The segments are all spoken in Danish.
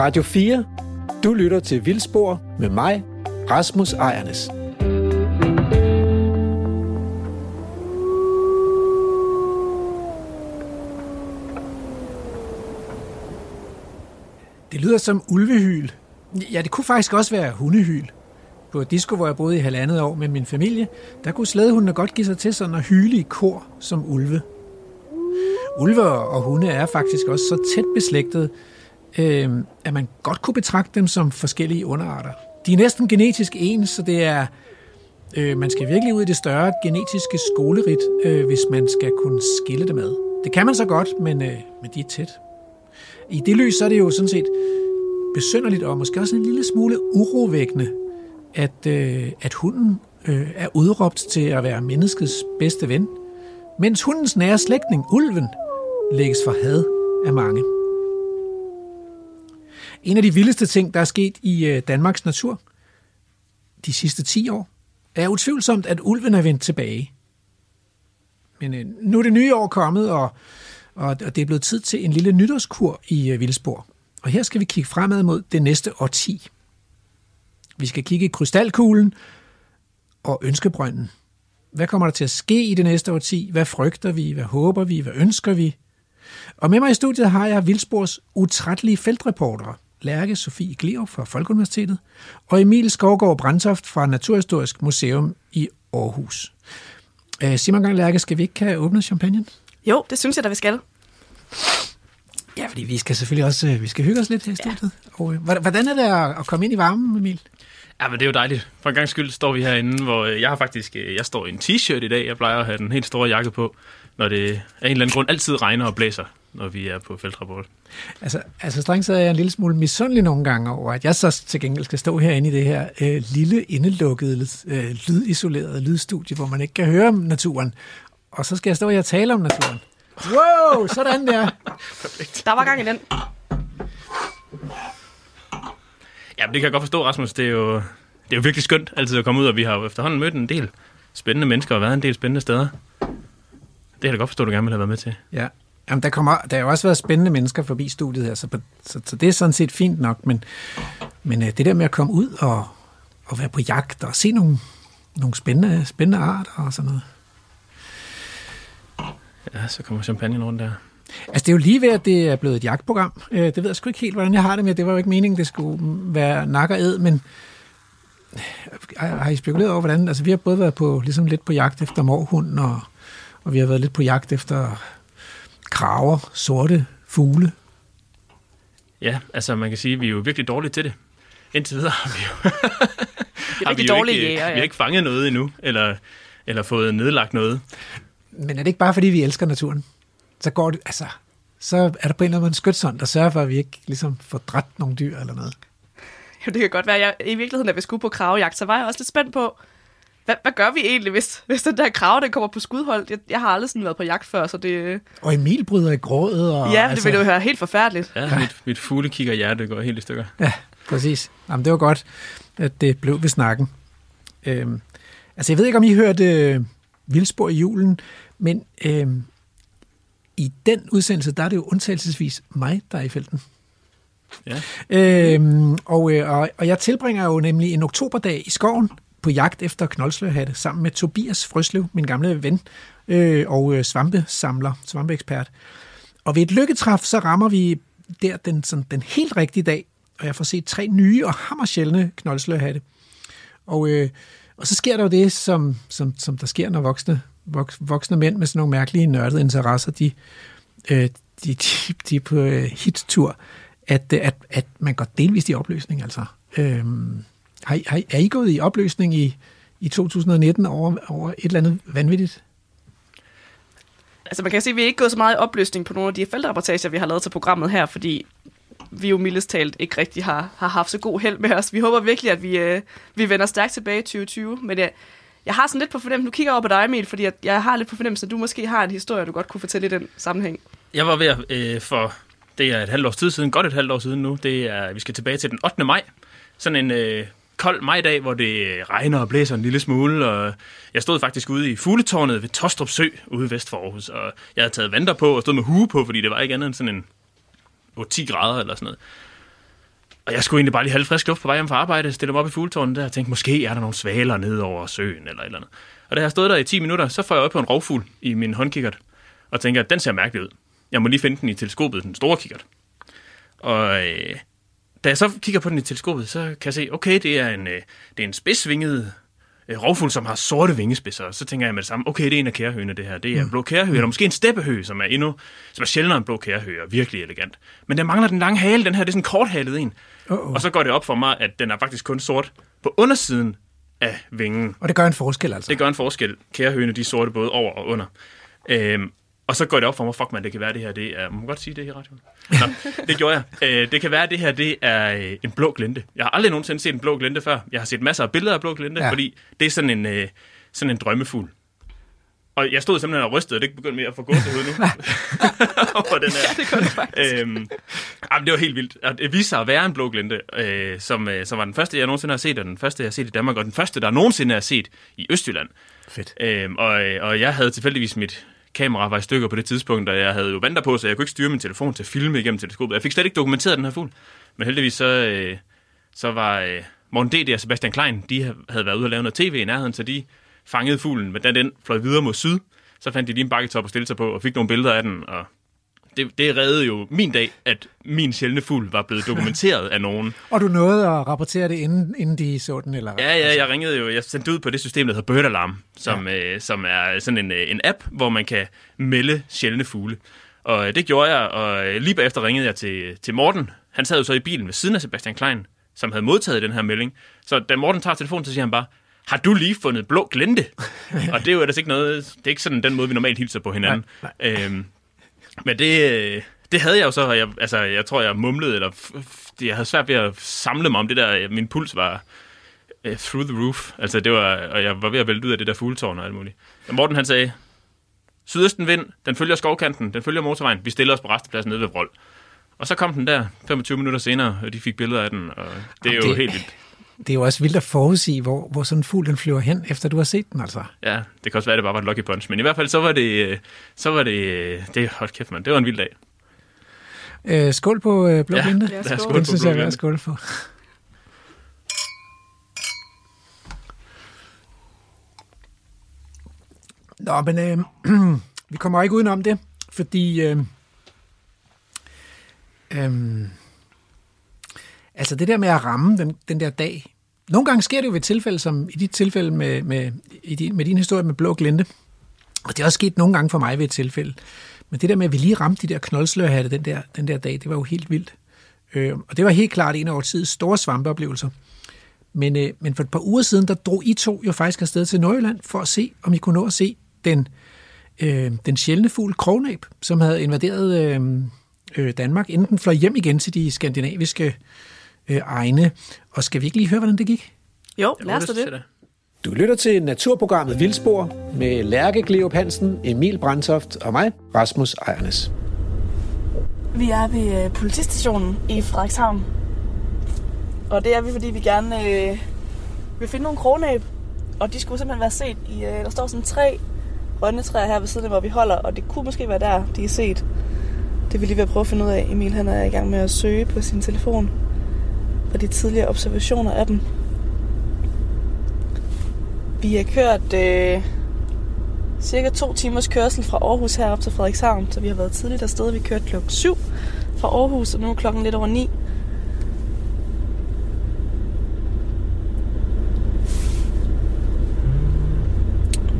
Radio 4. Du lytter til Vildspor med mig, Rasmus Ejernes. Det lyder som ulvehyl. Ja, det kunne faktisk også være hundehyl. På disco, hvor jeg boede i halvandet år med min familie, der kunne slædehundene godt give sig til sådan at hyle i kor som ulve. Ulve og hunde er faktisk også så tæt beslægtede, øh, at man godt kunne betragte dem som forskellige underarter. De er næsten genetisk ens, så det er øh, man skal virkelig ud i det større genetiske skolerit, øh, hvis man skal kunne skille dem ad. Det kan man så godt, men, øh, men de er tæt. I det lys så er det jo sådan set besynderligt og måske også en lille smule urovækkende, at, øh, at hunden øh, er udråbt til at være menneskets bedste ven, mens hundens nære slægtning, ulven, lægges for had af mange. En af de vildeste ting, der er sket i øh, Danmarks natur de sidste 10 år, er utvivlsomt, at ulven er vendt tilbage. Men øh, nu er det nye år kommet, og, og det er blevet tid til en lille nytårskur i øh, Vildsborg. Og her skal vi kigge fremad mod det næste årti. Vi skal kigge i krystalkuglen og ønskebrønden. Hvad kommer der til at ske i det næste årti? Hvad frygter vi? Hvad håber vi? Hvad ønsker vi? Og med mig i studiet har jeg Vildsborgs utrættelige feltreportere. Lærke Sofie Glerup fra Folkeuniversitetet og Emil Skovgaard Brandtoft fra Naturhistorisk Museum i Aarhus. Øh, sig mig engang, Lærke, skal vi ikke have åbnet champagne? Jo, det synes jeg, der vi skal. Ja, fordi vi skal selvfølgelig også øh, vi skal hygge os lidt her i studiet. Ja. Og, øh, hvordan er det at komme ind i varmen, Emil? Ja, men det er jo dejligt. For en gang skyld står vi herinde, hvor jeg har faktisk, jeg står i en t-shirt i dag. Jeg plejer at have den helt store jakke på, når det af en eller anden grund altid regner og blæser, når vi er på feltrapport. Altså, altså strengt så er jeg en lille smule misundelig nogle gange over, at jeg så til gengæld skal stå herinde i det her øh, lille, indelukkede, øh, lydisolerede lydstudie, hvor man ikke kan høre naturen. Og så skal jeg stå her og tale om naturen. Wow, sådan der. Perfekt. Der var gang i den. Ja, men det kan jeg godt forstå, Rasmus. Det er jo, det er jo virkelig skønt altid at komme ud, og vi har jo efterhånden mødt en del spændende mennesker og været en del spændende steder. Det kan jeg da godt forstå, du gerne vil have været med til. Ja, Jamen, der, kommer, der har jo også været spændende mennesker forbi studiet her, så, på, så, så det er sådan set fint nok, men, men øh, det der med at komme ud og, og være på jagt og se nogle, nogle spændende, spændende arter og sådan noget. Ja, så kommer champagne rundt der. Altså, det er jo lige ved, at det er blevet et jagtprogram. Øh, det ved jeg sgu ikke helt, hvordan jeg har det med. Det var jo ikke meningen, det skulle være nakker ed, men har I spekuleret over, hvordan... Altså, vi har både været på, ligesom lidt på jagt efter morhunden, og, og vi har været lidt på jagt efter kraver, sorte fugle. Ja, altså man kan sige, at vi er jo virkelig dårlige til det. Indtil videre har vi jo, har vi jo dårlige ikke, jæger, ja. vi har ikke fanget noget endnu, eller, eller fået nedlagt noget. Men er det ikke bare, fordi vi elsker naturen? Så går det, altså, så er der på en eller anden måde en skytsånd, der sørger for, at vi ikke ligesom får dræbt nogle dyr eller noget. Jo, det kan godt være. Jeg, I virkeligheden, da vi skulle på kravejagt, så var jeg også lidt spændt på, hvad, hvad gør vi egentlig, hvis, hvis den der krav, den kommer på skudhold? Jeg, jeg har aldrig sådan været på jagt før, så det... Og Emil bryder i grådet. Og, ja, det altså... ville jo høre helt forfærdeligt. Ja, mit, mit fugle kigger hjerte går helt i stykker. Ja, præcis. Jamen, det var godt, at det blev ved snakken. Øhm, altså, jeg ved ikke, om I hørte øh, Vildspor i julen, men øhm, i den udsendelse, der er det jo undtagelsesvis mig, der er i felten. Ja. Øhm, og, øh, og, og jeg tilbringer jo nemlig en oktoberdag i skoven, på jagt efter knoldslørhatte sammen med Tobias Frøslev, min gamle ven øh, og øh, svampesamler, svampeekspert. Og ved et lykketræf, så rammer vi der den, sådan, den helt rigtige dag, og jeg får set tre nye og hammersjældne knoldslørhatte. Og, øh, og så sker der jo det, som, som, som der sker, når voksne, vok, voksne mænd med sådan nogle mærkelige nørdede interesser, de, øh, de, de, de er på øh, hit-tur, at, at, at man går delvist i opløsning, altså. Øh, har, har, er I gået i opløsning i, i 2019 over, over et eller andet vanvittigt? Altså man kan sige, at vi er ikke gået så meget i opløsning på nogle af de feltrapportager, vi har lavet til programmet her, fordi vi jo mildest talt ikke rigtig har, har haft så god held med os. Vi håber virkelig, at vi, øh, vi vender stærkt tilbage i 2020, men jeg, jeg har sådan lidt på fornemmelse, nu kigger jeg over på dig Emil, fordi jeg, jeg har lidt på fornemmelse, at du måske har en historie, du godt kunne fortælle i den sammenhæng. Jeg var ved at, øh, for det er et halvt års tid siden, godt et halvt år siden nu, det er, vi skal tilbage til den 8. maj, sådan en øh, kold majdag, hvor det regner og blæser en lille smule, og jeg stod faktisk ude i fugletårnet ved Tostrup Sø, ude vest for Aarhus, og jeg havde taget vanter på og stod med hue på, fordi det var ikke andet end sådan en 8-10 grader eller sådan noget. Og jeg skulle egentlig bare lige have frisk luft på vej hjem fra arbejde, stille mig op i fugletårnet der og tænkte, måske er der nogle svaler ned over søen eller et eller andet. Og da jeg stod der i 10 minutter, så får jeg øje på en rovfugl i min håndkikkert, og tænker, den ser mærkelig ud. Jeg må lige finde den i teleskopet, den store kikkert. Og øh, da jeg så kigger på den i teleskopet, så kan jeg se, okay, det er en, øh, det er en spidsvinget øh, rovfugl, som har sorte vingespidser. Så tænker jeg med det samme, okay, det er en af kærehøgene, det her. Det er mm. blå kærehøge, eller måske en steppehøge, som er endnu, som er sjældnere end blå kærehøge, og virkelig elegant. Men den mangler den lange hale, den her, det er sådan en korthalet en. Uh-oh. Og så går det op for mig, at den er faktisk kun sort på undersiden af vingen. Og det gør en forskel, altså. Det gør en forskel. Kærehøgene, de er sorte både over og under. Øhm, og så går det op for mig, fuck man, det kan være det her, det er... Må man godt sige det her radioen? Nå, det gjorde jeg. Øh, det kan være, det her, det er øh, en blå glinte. Jeg har aldrig nogensinde set en blå glinte før. Jeg har set masser af billeder af blå glinte, Ja. ja. fordi det er sådan en, øh, sådan en drømmefugl. Og jeg stod simpelthen og rystede, og det begyndte med at få gåsehud nu. Over den her. Det gør det faktisk. Øhm, jamen, det var helt vildt. Og det viste sig at være en blå glinte, øh, som, øh, som var den første, jeg nogensinde har set, og den første, jeg har set i Danmark, og den første, der nogensinde er set i Østjylland. Fedt. Øhm, og, øh, og jeg havde tilfældigvis mit kamera var i stykker på det tidspunkt, og jeg havde jo vandt på, så jeg kunne ikke styre min telefon til at filme igennem teleskopet. Jeg fik slet ikke dokumenteret den her fugl. Men heldigvis så, øh, så var øh, Morten D. og Sebastian Klein, de havde været ude og lave noget tv i nærheden, så de fangede fuglen, men da den fløj videre mod syd, så fandt de lige en bakketop at stille sig på, og fik nogle billeder af den, og det, det reddede jo min dag, at min sjældne fugl var blevet dokumenteret af nogen. Og du nåede at rapportere det, inden, inden de så den, eller? Ja, ja, jeg ringede jo, jeg sendte ud på det system, der hedder Bird Alarm, som, ja. øh, som er sådan en, øh, en app, hvor man kan melde sjældne fugle. Og øh, det gjorde jeg, og øh, lige bagefter ringede jeg til, til Morten. Han sad jo så i bilen ved siden af Sebastian Klein, som havde modtaget den her melding. Så da Morten tager telefonen, så siger han bare, har du lige fundet blå glinte? og det er jo ellers ikke noget, det er ikke sådan den måde, vi normalt hilser på hinanden. Nej, Øhm, men det, øh, det havde jeg jo så, og jeg, altså, jeg tror, jeg mumlede, eller jeg havde svært ved at samle mig om det der, min puls var uh, through the roof, altså det var, og jeg var ved at vælte ud af det der fugletårn og alt muligt. Og Morten han sagde, sydøsten vind, den følger skovkanten, den følger motorvejen, vi stiller os på restepladsen nede ved Vrold. Og så kom den der 25 minutter senere, og de fik billeder af den, og det er jo det- helt vildt. Det er jo også vildt at forudsige, hvor, hvor sådan en fugl den flyver hen, efter du har set den, altså. Ja, det kan også være, at det bare var et lucky punch, men i hvert fald så var det, så var det, det hold kæft mand, det var en vild dag. Øh, skål på øh, blå Ja. blinde. Ja, Der er skål. skål Den på synes jeg er glinte. skåle på. Nå, men øh, vi kommer ikke udenom det, fordi øh, øh, altså det der med at ramme den, den der dag, nogle gange sker det jo ved tilfælde, som i dit tilfælde med, med, i din, med din historie med blå glinte, og det er også sket nogle gange for mig ved et tilfælde. Men det der med, at vi lige ramte de der knoldslørhatte den der, den der dag, det var jo helt vildt. Øh, og det var helt klart en af vores tids store svampeoplevelser. Men, øh, men for et par uger siden, der drog I to jo faktisk afsted til Nordjylland for at se, om I kunne nå at se den, øh, den sjældne fugl krognæb, som havde invaderet øh, øh, Danmark, inden den fløj hjem igen til de skandinaviske øh, egne. Og skal vi ikke lige høre, hvordan det gik? Jo, lad os det. Du lytter til naturprogrammet Vildspor med Lærke Gleup Hansen, Emil Brandtoft og mig, Rasmus Ejernes. Vi er ved øh, politistationen i Frederikshavn. Og det er vi, fordi vi gerne øh, vil finde nogle krognæb. Og de skulle simpelthen være set i... Øh, der står sådan tre grønne træer her ved siden af, hvor vi holder. Og det kunne måske være der, de er set. Det vil vi lige ved at prøve at finde ud af. Emil han er i gang med at søge på sin telefon. For de tidligere observationer af dem. Vi har kørt øh, cirka to timers kørsel fra Aarhus herop til Frederikshavn, så vi har været tidligt afsted. Vi kørte klokken 7 fra Aarhus, og nu er klokken lidt over 9.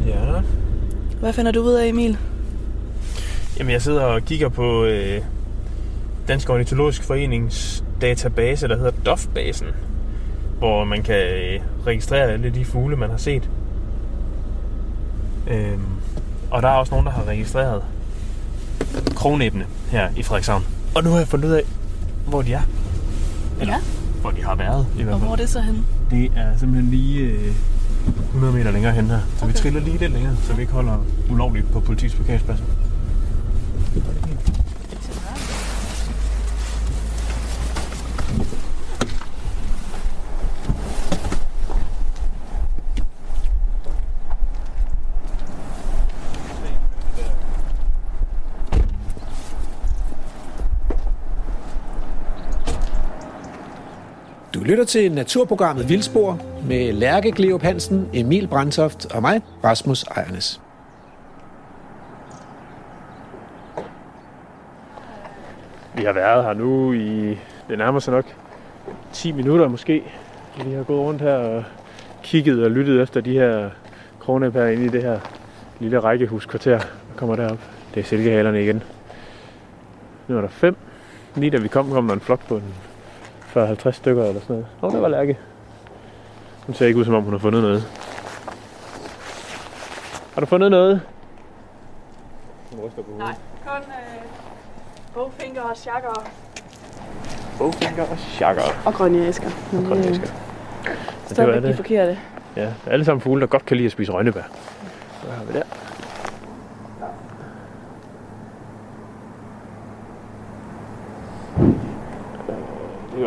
Ja. Hvad finder du ud af, Emil? Jamen, jeg sidder og kigger på øh, Dansk Ornitologisk Forenings database, der hedder DOF-basen, hvor man kan øh, registrere alle de fugle, man har set. Øhm, og der er også nogen, der har registreret krognæbbene her i Frederikshavn. Og nu har jeg fundet ud af, hvor de er. Eller, Ja. hvor de har været i hvert Og fald. hvor er det så henne? Det er simpelthen lige øh, 100 meter længere hen her. Så okay. vi triller lige lidt længere, så vi ikke holder ulovligt på politiets parkeringsplads. Lytter til naturprogrammet Vildspor med Lærke Gleop Hansen, Emil Brandtoft og mig, Rasmus Ejernes. Vi har været her nu i, det nærmer sig nok 10 minutter måske. Vi har gået rundt her og kigget og lyttet efter de her kronæb her inde i det her lille rækkehuskvarter, der kommer derop. Det er silkehalerne igen. Nu er der fem. Lige da vi kom, kom der en flok på den 40-50 stykker eller sådan noget. Åh, det var Lærke. Hun ser ikke ud, som om hun har fundet noget. Har du fundet noget? Hun ryster på hovedet. Nej, kun øh, bogfinger og chakker Bogfinger og chakker. og grønne æsker. Og grønæsker. Så det var Stadigvæk de det. forkerte. Ja, alle sammen fugle, der godt kan lide at spise rønnebær. Hvad har vi der?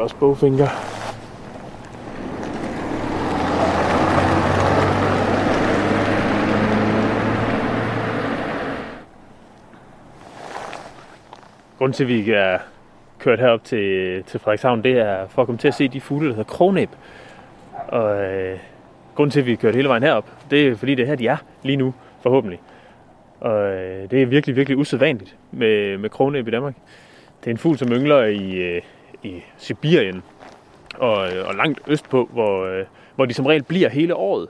Også bogfinger. Grunden til, at vi er kørt herop til, til Frederikshavn, det er for at komme til at se de fugle, der hedder kronæb. Og øh, grunden til, at vi kørt hele vejen herop, det er fordi, det er her, de er lige nu, forhåbentlig. Og øh, det er virkelig, virkelig usædvanligt med, med kronæb i Danmark. Det er en fugl, som yngler i, øh, i Sibirien og, øh, og langt østpå, hvor, øh, hvor de som regel bliver hele året.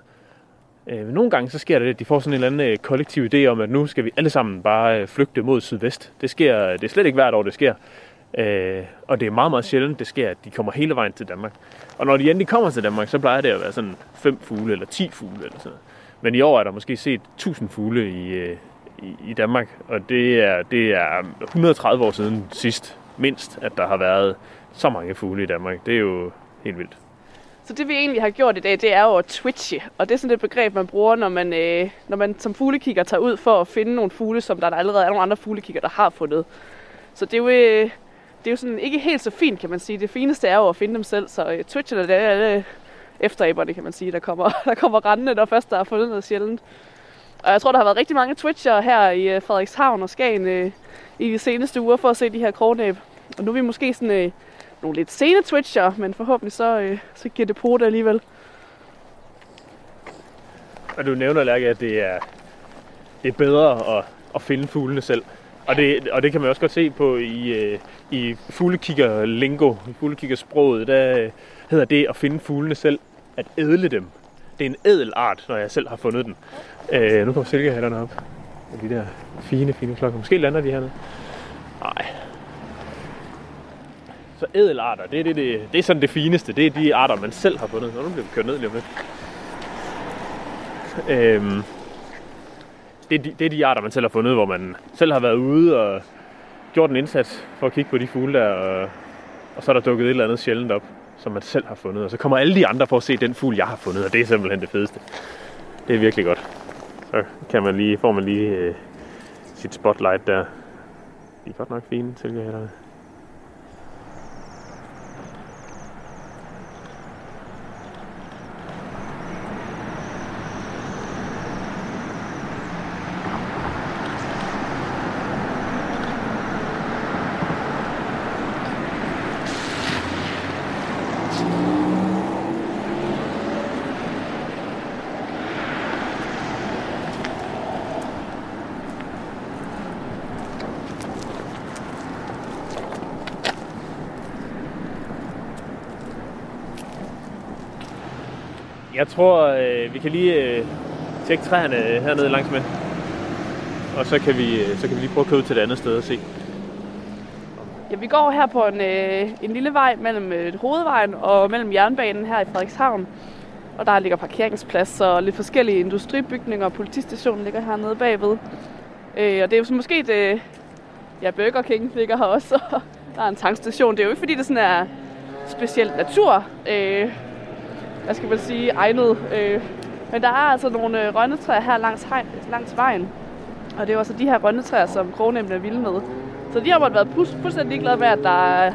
Øh, nogle gange så sker det, at de får sådan en eller anden kollektiv idé om, at nu skal vi alle sammen bare flygte mod sydvest. Det, sker, det er slet ikke hvert år, det sker. Øh, og det er meget, meget sjældent, det sker, at de kommer hele vejen til Danmark. Og når de endelig kommer til Danmark, så plejer det at være sådan fem fugle eller 10 fugle eller sådan noget. Men i år er der måske set 1000 fugle i, i, i Danmark, og det er, det er 130 år siden sidst, mindst, at der har været så mange fugle i Danmark. Det er jo helt vildt. Så det vi egentlig har gjort i dag, det er jo at twitche. Og det er sådan et begreb, man bruger, når man, øh, når man som fuglekigger tager ud for at finde nogle fugle, som der allerede er nogle andre fuglekigger, der har fundet. Så det er jo, øh, det er jo sådan ikke helt så fint, kan man sige. Det fineste er jo at finde dem selv. Så øh, twitchen er det alle efteræberne, kan man sige, der kommer, der kommer rendende, når først der er fundet noget sjældent. Og jeg tror, der har været rigtig mange twitcher her i øh, Frederikshavn og Skagen øh, i de seneste uger for at se de her krognæb. Og nu er vi måske sådan øh, nogle lidt sene twitcher, men forhåbentlig så, øh, så giver det på det alligevel. Og du nævner, Lærke, at det er, det er bedre at, at finde fuglene selv. Og det, og det kan man også godt se på i, øh, i fuglekigger-lingo, i fuglekiggersproget, der øh, hedder det at finde fuglene selv, at ædle dem. Det er en ædel art, når jeg selv har fundet den. Øh, nu kommer silkehatterne op. Og de der fine, fine klokker. Måske lander de hernede. Nej. Så ædelarter, det er, det, det, det er sådan det fineste. Det er de arter, man selv har fundet. Nå, nu bliver vi kørt ned lige om lidt. Øhm, det, er de, det er de arter, man selv har fundet, hvor man selv har været ude og gjort en indsats for at kigge på de fugle der, og, og så er der dukket et eller andet sjældent op, som man selv har fundet. Og så kommer alle de andre for at se den fugl, jeg har fundet, og det er simpelthen det fedeste. Det er virkelig godt. Så kan man lige, får man lige øh, sit spotlight der. De er godt nok fine, silkehatterne. Jeg tror, øh, vi kan lige øh, tjekke træerne øh, hernede langs med. Og så kan, vi, øh, så kan vi lige prøve at køre ud til et andet sted og se. Ja, vi går her på en, øh, en lille vej mellem øh, hovedvejen og mellem jernbanen her i Frederikshavn. Og der ligger parkeringsplads og lidt forskellige industribygninger, og politistationen ligger hernede bagved. Øh, og det er jo så måske det... Øh, ja, Burger King ligger her også, og der er en tankstation. Det er jo ikke fordi, det sådan er specielt natur, øh, hvad skal man sige, egnet. Øh, men der er altså nogle øh, rønnetræer her langs, hegn, langs vejen. Og det er jo altså de her rønnetræer, som krognæmmene er vilde med. Så de har måtte været fuldstændig glade med, at der er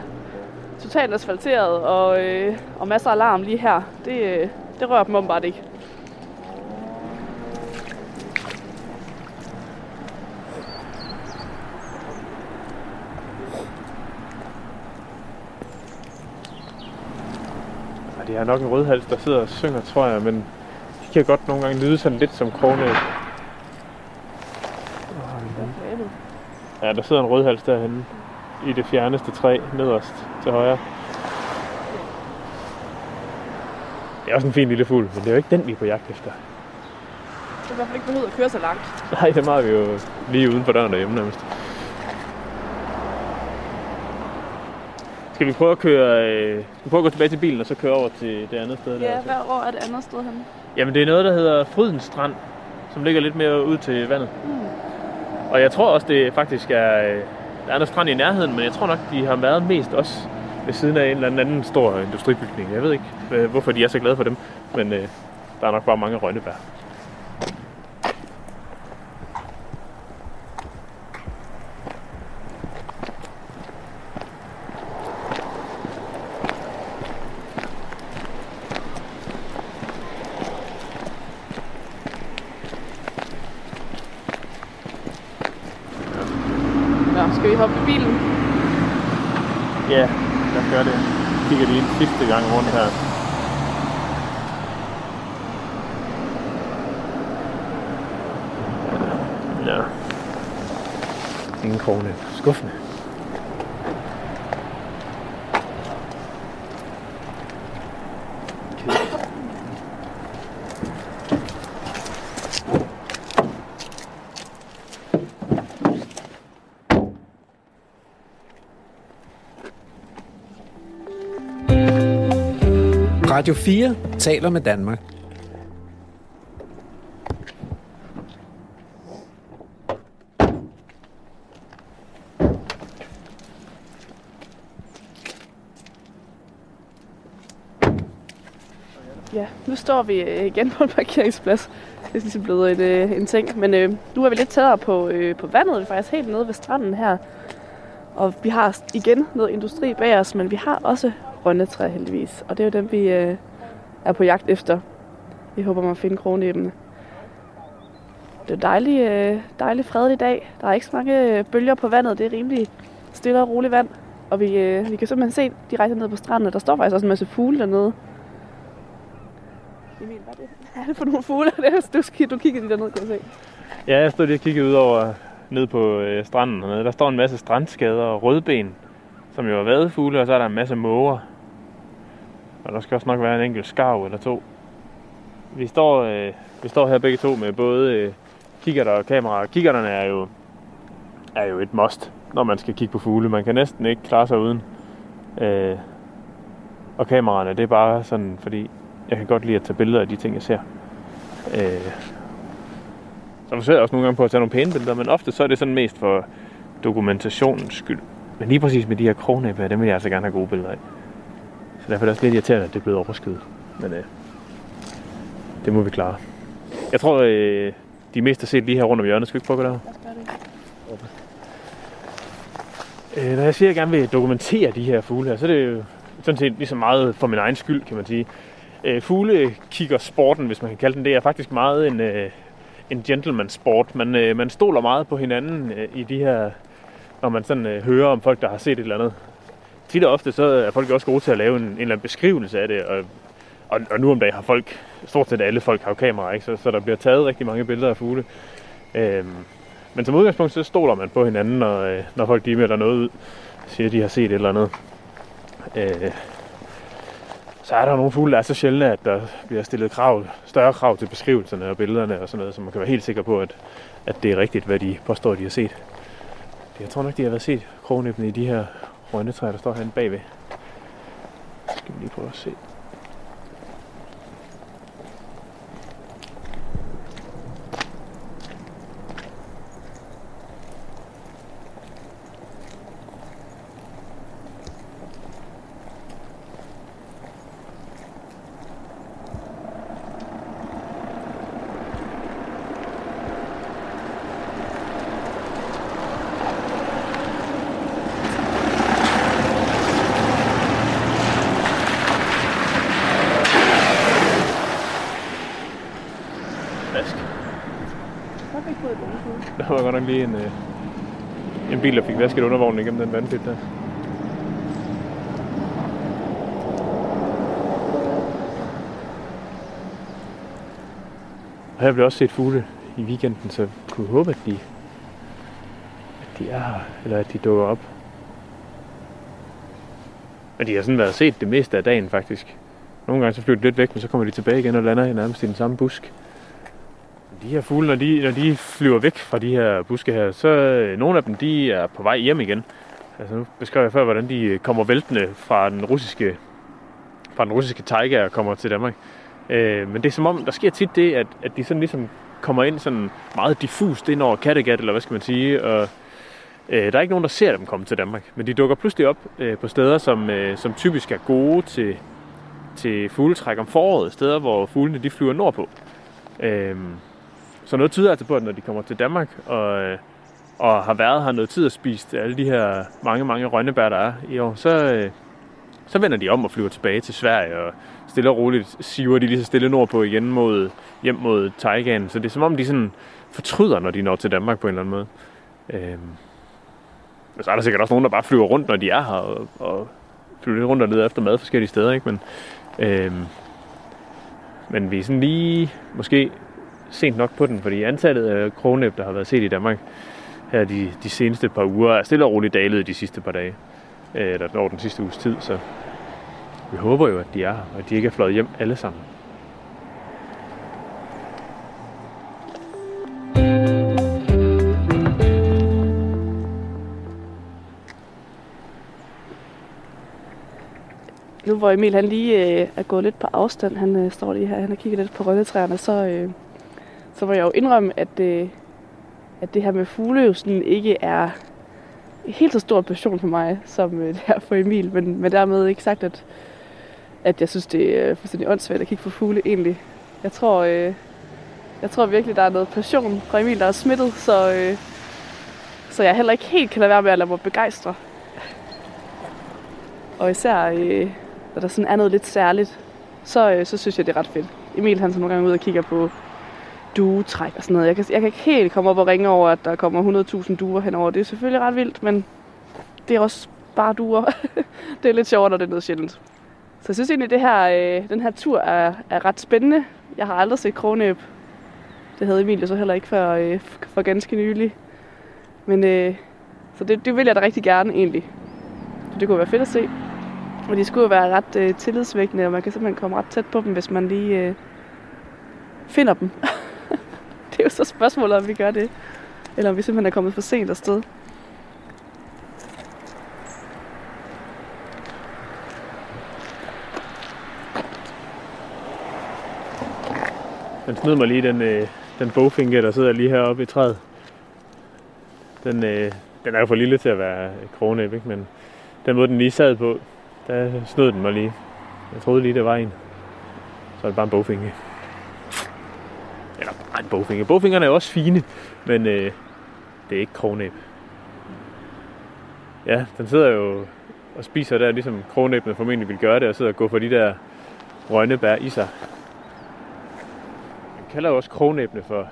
totalt asfalteret og, øh, og masser af larm lige her. Det, øh, det rører dem åbenbart ikke. Det er nok en rødhals, der sidder og synger, tror jeg, men de kan godt nogle gange lyde sådan lidt som krognæb. Ja, der sidder en rødhals derhenne i det fjerneste træ nederst til højre. Det er også en fin lille fugl, men det er jo ikke den, vi er på jagt efter. Det er i hvert fald ikke behøvet at køre så langt. Nej, det har vi jo lige uden for døren derhjemme nærmest. Skal vi prøve at køre, øh, skal vi prøve at gå tilbage til bilen og så køre over til det andet sted? der? Ja, hvad år er det andet sted henne? Jamen det er noget, der hedder Frydens Strand, som ligger lidt mere ud til vandet. Mm. Og jeg tror også, det faktisk er... øh, Der er noget strand i nærheden, men jeg tror nok, de har været mest også ved siden af en eller anden, anden stor industribygning. Jeg ved ikke, øh, hvorfor de er så glade for dem, men øh, der er nok bare mange rønnebær. Nå, skal vi hoppe i bilen? Ja, lad os gøre det. Kigger lige en sidste gang rundt her. Ja. Ingen. Skuffende. Radio 4 taler med Danmark. Ja, nu står vi øh, igen på en parkeringsplads. Det er ligesom blevet en, øh, en ting. Men øh, nu er vi lidt tættere på, øh, på vandet. Vi er faktisk helt nede ved stranden her. Og vi har igen noget industri bag os, men vi har også rønnetræer heldigvis. Og det er jo dem, vi øh, er på jagt efter. Vi håber man finder finde kronæbene. Det er en dejlig, øh, dejlig fredelig dag. Der er ikke så mange øh, bølger på vandet. Det er rimelig stille og roligt vand. Og vi, øh, vi kan simpelthen se direkte ned på stranden, og der står faktisk også en masse fugle dernede. Emil, hvad er det? Hvad er det for nogle fugle? Du, du kigger lige derned, kan jeg se. Ja, jeg stod lige og kiggede ud over ned på øh, stranden hernede. Der står en masse strandskader og rødben, som jo er vadefugle, og så er der en masse måger. Og der skal også nok være en enkelt skarv eller to. Vi står, øh, vi står her begge to med både øh, kikkerter og kameraer. Kikkerterne er jo, er jo et must, når man skal kigge på fugle. Man kan næsten ikke klare sig uden. Øh, og kameraerne, det er bare sådan, fordi jeg kan godt lide at tage billeder af de ting, jeg ser. Øh, så forsøger jeg også nogle gange på at tage nogle pæne billeder, men ofte så er det sådan mest for dokumentationens skyld. Men lige præcis med de her krognæbber, dem vil jeg altså gerne have gode billeder af. Så derfor er det også lidt irriterende, at det er blevet overskyet. Men øh, det må vi klare. Jeg tror, øh, de mest har set lige her rundt om hjørnet. Skal vi ikke prøve at gå derover? Øh, når jeg siger, at jeg gerne vil dokumentere de her fugle her, så er det jo sådan set lige så meget for min egen skyld, kan man sige. Øh, fugle sporten, hvis man kan kalde den det, er faktisk meget en, øh, en gentleman sport. Man, øh, man stoler meget på hinanden øh, i de her, når man sådan øh, hører om folk, der har set et eller andet. Tit og ofte så er folk også gode til at lave en, en eller anden beskrivelse af det, og, og, og nu om dagen har folk, stort set alle folk har jo kamera, ikke? Så, så der bliver taget rigtig mange billeder af fugle. Øh, men som udgangspunkt, så stoler man på hinanden, når, øh, når folk de melder noget ud, siger, at de har set et eller andet. Øh, så er der nogle fugle, der er så sjældne, at der bliver stillet krav, større krav til beskrivelserne og billederne og sådan noget, så man kan være helt sikker på, at, at det er rigtigt, hvad de påstår, de har set. Jeg tror nok, de har været set krognæbbene i de her rønnetræer, der står herinde bagved. Så skal vi lige prøve at se. skal undervognen igennem den vandpit der. Og her blev også set fugle i weekenden, så jeg kunne håbe, at de, at de er her, eller at de dukker op. Og de har sådan været set det meste af dagen faktisk. Nogle gange så flyver de lidt væk, men så kommer de tilbage igen og lander i nærmest i den samme busk. De her fugle, når de, når de flyver væk fra de her buske her, så øh, nogle af dem, de er på vej hjem igen. Altså nu beskrev jeg før, hvordan de øh, kommer væltende fra den russiske, fra den russiske taiga og kommer til Danmark. Øh, men det er som om, der sker tit det, at, at de sådan ligesom kommer ind sådan meget diffust ind over Kattegat, eller hvad skal man sige, og øh, der er ikke nogen, der ser dem komme til Danmark. Men de dukker pludselig op øh, på steder, som, øh, som typisk er gode til, til fugletræk om foråret, steder, hvor fuglene de flyver nordpå. Øh, så noget tyder altså på, at når de kommer til Danmark og, øh, og har været her noget tid og spist alle de her mange, mange rønnebær, der er i år, så, øh, så vender de om og flyver tilbage til Sverige, og stille og roligt siver de lige så stille nordpå igen mod, hjem mod Taigan. Så det er som om, de sådan fortryder, når de når til Danmark på en eller anden måde. Øhm. Og så er der sikkert også nogen, der bare flyver rundt, når de er her, og, og flyver lidt rundt og ned efter mad forskellige steder, ikke? Men, øhm, men vi er sådan lige måske sent nok på den, fordi antallet af krognæb, der har været set i Danmark her de, de seneste par uger, er stille og roligt dalet de sidste par dage, øh, eller over den sidste uges tid, så vi håber jo, at de er her, og at de ikke er fløjet hjem alle sammen. Nu hvor Emil han lige øh, er gået lidt på afstand, han øh, står lige her, han har kigget lidt på rønnetræerne, så, øh, så må jeg jo indrømme, at, øh, at det her med fugle jo sådan ikke er helt så stor passion for mig, som øh, det er for Emil, men, men dermed ikke sagt, at, at jeg synes, det er fuldstændig åndssvagt at kigge på fugle egentlig. Jeg tror, øh, jeg tror virkelig, der er noget passion fra Emil, der er smittet, så, øh, så jeg heller ikke helt kan lade være med at lade mig begejstre. Og især, øh, når der sådan er noget lidt særligt, så, øh, så synes jeg, det er ret fedt. Emil han så nogle gange ud og kigger på duetræk og sådan noget. Jeg kan, jeg kan ikke helt komme op og ringe over, at der kommer 100.000 duer henover. Det er selvfølgelig ret vildt, men det er også bare duer. det er lidt sjovt, når det er noget sjældent. Så jeg synes egentlig, det her, øh, den her tur er, er ret spændende. Jeg har aldrig set kronæb. Det havde Emilie så heller ikke før, øh, for ganske nylig. Men øh, så det, det vil jeg da rigtig gerne egentlig. Så det kunne være fedt at se. Og de skulle jo være ret øh, tillidsvækkende, og man kan simpelthen komme ret tæt på dem, hvis man lige øh, finder dem. det er jo så spørgsmålet, om vi gør det. Eller om vi simpelthen er kommet for sent afsted. Den snød mig lige, den, øh, den bogfinke, der sidder lige heroppe i træet. Den, øh, den er jo for lille til at være kronæb, ikke? men den måde, den lige sad på, der snød den mig lige. Jeg troede lige, det var en. Så er det bare en bogfinke. En bogfinger. Bogfingerne er også fine, men øh, det er ikke krognæb. Ja, den sidder jo og spiser der, ligesom krognæbene formentlig vil gøre det, og sidder og går for de der rønnebær i sig. Man kalder jo også krognæbene for,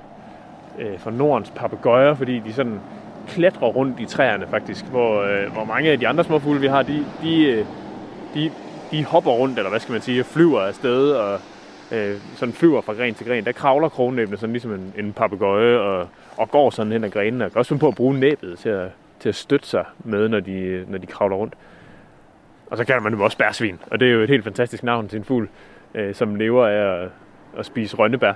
øh, for Nordens papegøjer, fordi de sådan klatrer rundt i træerne faktisk, hvor, øh, hvor mange af de andre småfugle, vi har, de, de, øh, de, de hopper rundt, eller hvad skal man sige, flyver afsted og øh, sådan flyver fra gren til gren. Der kravler krognæbene sådan ligesom en, en papegøje og, og går sådan hen ad grenene. Og kan også finde på at bruge næbet til at, til at støtte sig med, når de, når de kravler rundt. Og så kalder man dem også bærsvin, og det er jo et helt fantastisk navn til en fugl, øh, som lever af at, at spise rønnebær.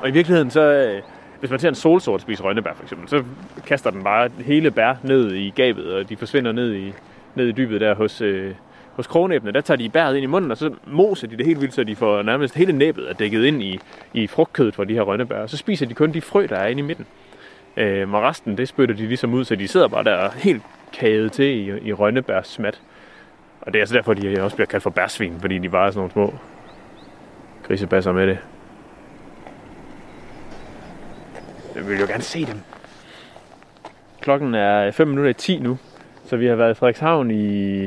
Og i virkeligheden så, øh, hvis man ser en solsort spise rønnebær for eksempel, så kaster den bare hele bær ned i gabet, og de forsvinder ned i, ned i dybet der hos, øh, hos krognæbene. Der tager de bæret ind i munden, og så moser de det helt vildt, så de får nærmest hele næbbet er dækket ind i, i frugtkødet fra de her rønnebær. Og så spiser de kun de frø, der er inde i midten. Øh, og resten, det spytter de ligesom ud, så de sidder bare der helt kaget til i, i rønnebærs smat. Og det er altså derfor, de også bliver kaldt for bærsvin, fordi de bare er sådan nogle små grisebasser med det. Jeg vil jo gerne se dem. Klokken er 5 minutter i 10 nu, så vi har været i Frederikshavn i,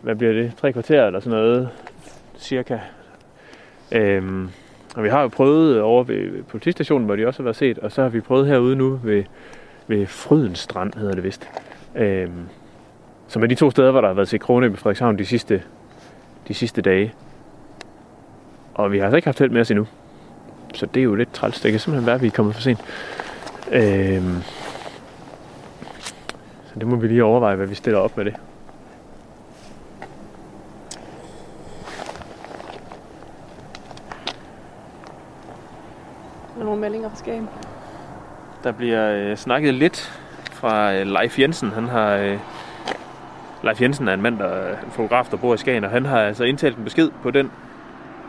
hvad bliver det, tre kvarter eller sådan noget, cirka. Øhm, og vi har jo prøvet over ved politistationen, hvor de også har været set, og så har vi prøvet herude nu ved, ved Frydens Strand, hedder det vist. Øhm, som er de to steder, hvor der har været set krone i Frederikshavn de sidste, de sidste dage. Og vi har altså ikke haft held med os endnu. så det er jo lidt træls. Det kan simpelthen være, at vi er kommet for sent. Øhm, så det må vi lige overveje, hvad vi stiller op med det. Der er nogle meldinger fra Skagen. Der bliver øh, snakket lidt fra øh, Leif Jensen. Han har... Øh, Leif Jensen er en mand, der er en fotograf, der bor i Skagen, og han har altså indtalt en besked på den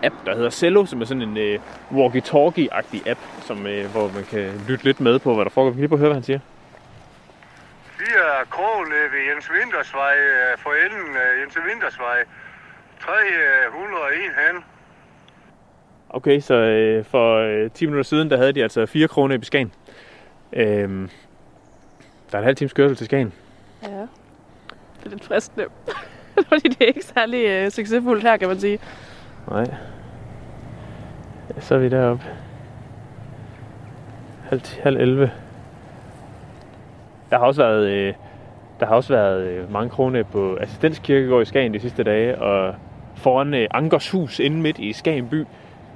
app, der hedder Cello, som er sådan en øh, walkie-talkie-agtig app, som, øh, hvor man kan lytte lidt med på, hvad der foregår. Vi kan lige prøve at høre, hvad han siger. Vi er krogen ved Jens Wintersvej, øh, for enden af Jens Wintersvej. 301 hen. Okay, så øh, for øh, 10 minutter siden, der havde de altså 4 kroner i Skagen. Øhm, der er en halv times kørsel til Skagen. Ja. Det er lidt fristende. Fordi det er ikke særlig øh, succesfuldt her, kan man sige. Nej. Så er vi deroppe. Halv, halv 11. Der har også været, øh, der har også været øh, mange kroner på Assistenskirkegård i Skagen de sidste dage, og foran øh, Ankers hus inde midt i Skagen by,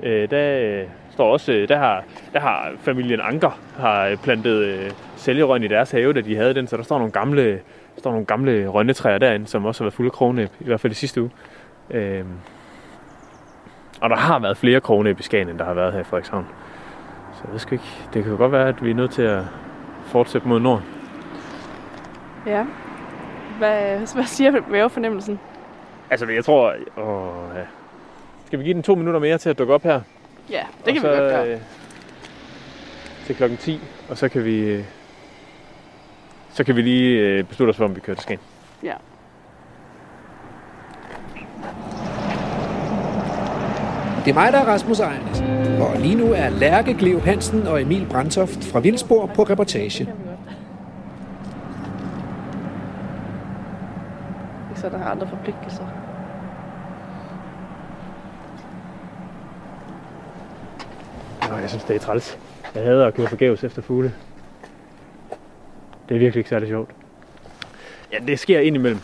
øh, der øh, står også, øh, der har, der har familien Anker har øh, plantet øh, sælgerøn i deres have, da de havde den, så der står nogle gamle, der står nogle gamle rønnetræer derinde, som også har været fulde af krognæb, i hvert fald i sidste uge. Øh, og der har været flere krognæb i Skagen, end der har været her i Frederikshavn. Så jeg ved sgu ikke. Det kan jo godt være, at vi er nødt til at fortsætte mod nord. Ja. Hvad, hvad siger vævefornemmelsen? Altså, jeg tror... Åh, ja. Skal vi give den to minutter mere til at dukke op her? Ja, det kan og vi så, godt gøre. øh, Til klokken 10, og så kan vi... øh, Så kan vi lige øh, beslutte os for, om vi kører til Skagen. Ja. Det er mig, der er Rasmus Ejernes. Og lige nu er Lærke Gleo Hansen og Emil Brandtoft fra Vildsborg på reportage. Så der har andre forpligtelser. Nå, jeg synes, det er træls. Jeg hader at køre forgæves efter fugle. Det er virkelig ikke særlig sjovt. Ja, det sker indimellem.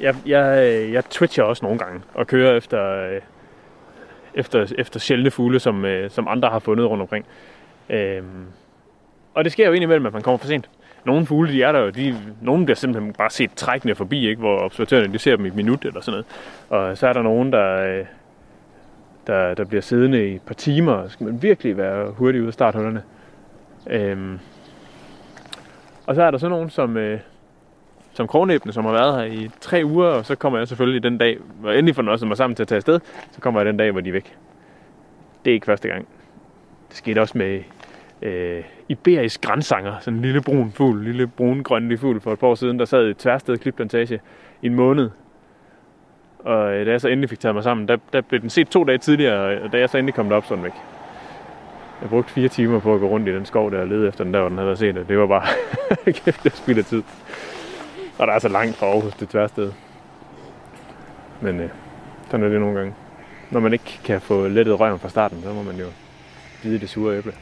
Jeg, jeg, øh, jeg twitcher også nogle gange og kører efter, øh, efter, efter sjældne fugle, som, øh, som andre har fundet rundt omkring. Øhm, og det sker jo indimellem, at man kommer for sent. Nogle fugle, de er der jo, de, nogle bliver simpelthen bare set trækkende forbi, ikke? hvor observatørerne de ser dem i et minut eller sådan noget. Og så er der nogen, der, øh, der, der bliver siddende i et par timer, så skal man virkelig være hurtig ud af starthullerne. Øhm, og så er der så nogen, som, øh, som krognæbne, som har været her i tre uger, og så kommer jeg selvfølgelig den dag, hvor endelig får noget mig sammen til at tage afsted, så kommer jeg den dag, hvor de er væk. Det er ikke første gang. Det skete også med øh, iberisk grænsanger, sådan en lille brun fugl, en lille brun grønlig fugl for et par år siden, der sad i Tværsted klipplantage i en måned. Og øh, da jeg så endelig fik taget mig sammen, der, der blev den set to dage tidligere, og øh, da jeg så endelig kom derop, så den væk. Jeg brugte fire timer på at gå rundt i den skov der og lede efter den der, hvor den havde været set, og det var bare kæft, det spildte tid. Og der er så langt fra Aarhus til Tværsted. Men øh, sådan er det nogle gange. Når man ikke kan få lettet røven fra starten, så må man jo bide det sure æble.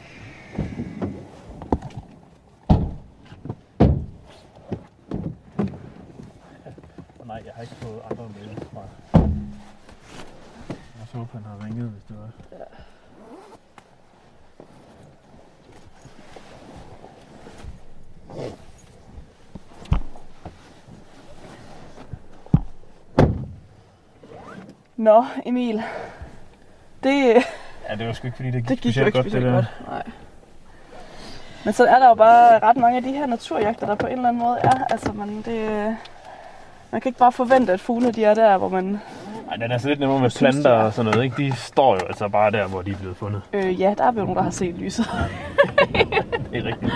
Nej, jeg har ikke fået andre med så, han har ringet, hvis det var. Nå, Emil. Det, Ja, det var sgu ikke, fordi det gik, det gik specielt ikke godt, specielt det der. godt. Nej. Men så er der jo bare ret mange af de her naturjagter, der på en eller anden måde er. Altså, man, det, man kan ikke bare forvente, at fuglene de er der, hvor man... Ej, den er så lidt nemmere med planter er. og sådan noget, ikke? De står jo altså bare der, hvor de er blevet fundet. Øh, ja, der er jo nogen, der har set lyset. Det er rigtigt.